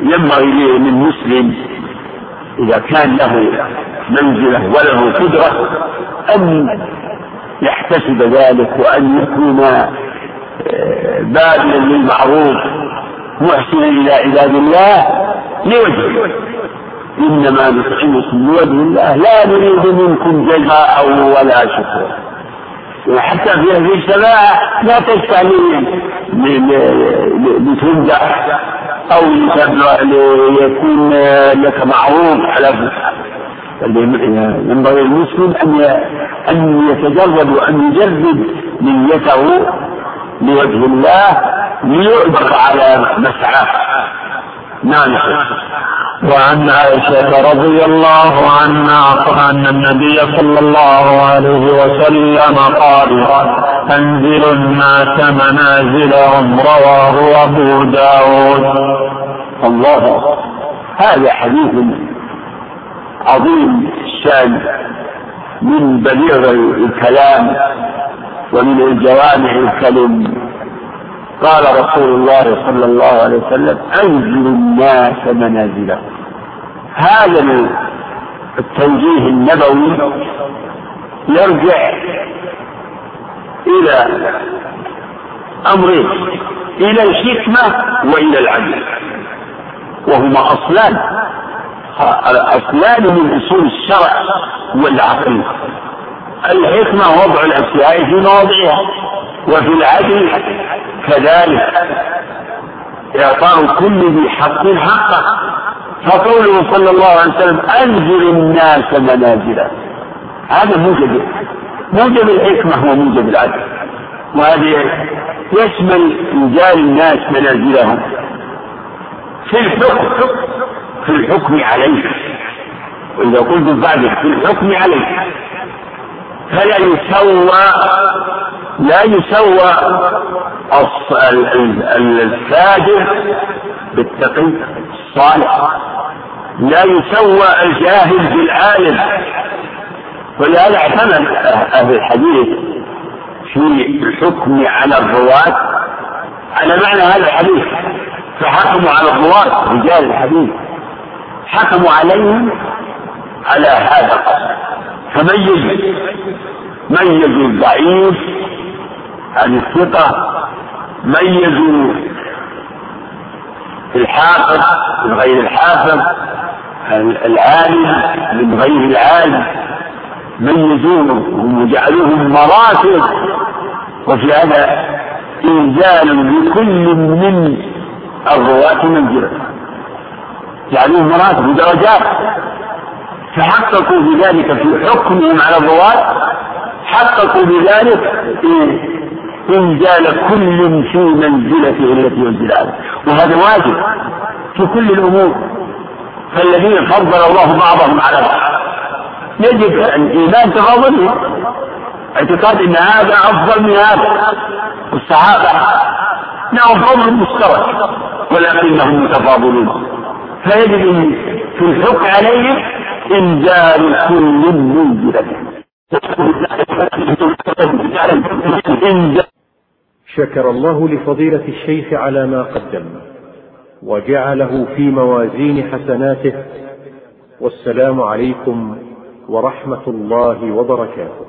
فينبغي للمسلم إذا كان له منزلة وله قدرة أن يحتسب ذلك وأن يكون آه، باذلا للمعروف محسنا إلى عباد الله لوجهه. إنما نطعمكم لوجه الله لا نريد منكم جزاء ولا شكرا وحتى في هذه الشفاعة لا تشفع لتنجح أو ليكون لك معروف على ينبغي المسلم أن أن يتجرد وأن يجرد نيته لوجه الله ليعبر على مسعاه نعم. وعن عائشة رضي الله عنها أن النبي صلى الله عليه وسلم قال أنزل الناس منازلهم رواه أبو داود. الله. هذا حديث عظيم الشان من بليغ الكلام ومن الجوامع الكلم. قال رسول الله صلى الله عليه وسلم انزلوا الناس منازلهم. هذا التوجيه النبوي يرجع إلى امرين إلى الحكمة وإلى العدل وهما أصلان. أصلان من أصول الشرع والعقل. الحكمة وضع الأشياء في مواضعها وفي العدل. كذلك إعطاء كل ذي حق حقه. فقوله صلى الله عليه وسلم أنزل الناس منازله هذا موجب موجب الحكمة وموجب العدل. وهذه يشمل إنزال الناس منازلهم. في الحكم في الحكم عليه وإذا قلت بعد في الحكم عليه فلا يسوى لا يسوى الفاجر بالتقي الصالح. لا يسوى الجاهل بالعالم. ولهذا اعتمد أهل الحديث في الحكم على الرواة. على معنى هذا الحديث فحكموا على الرواة رجال الحديث. حكموا عليهم على هذا القصد. فميزوا ميزوا الضعيف عن الثقة ميزوا الحافظ من غير الحافظ العالم من غير العالم. ميزوهم وجعلوهم مراتب وفي هذا إنزال لكل من الرواة منزلة جعلوهم مراتب ودرجات. فحققوا بذلك في حكمهم على الرواة. حققوا بذلك إنزال كل في منزلته التي ينزل عليها وهذا واجب في كل الأمور. فالذين فضل الله بعضهم على بعض. يجب الإيمان تفاضله اعتقاد أن هذا أفضل من هذا. والصحابة لهم فضل مشترك ولكنهم متفاضلون. فيجب في الحكم عليهم إنزال كل منزلته. شكر الله لفضيلة الشيخ على ما قدم وجعله في موازين حسناته والسلام عليكم ورحمة الله وبركاته.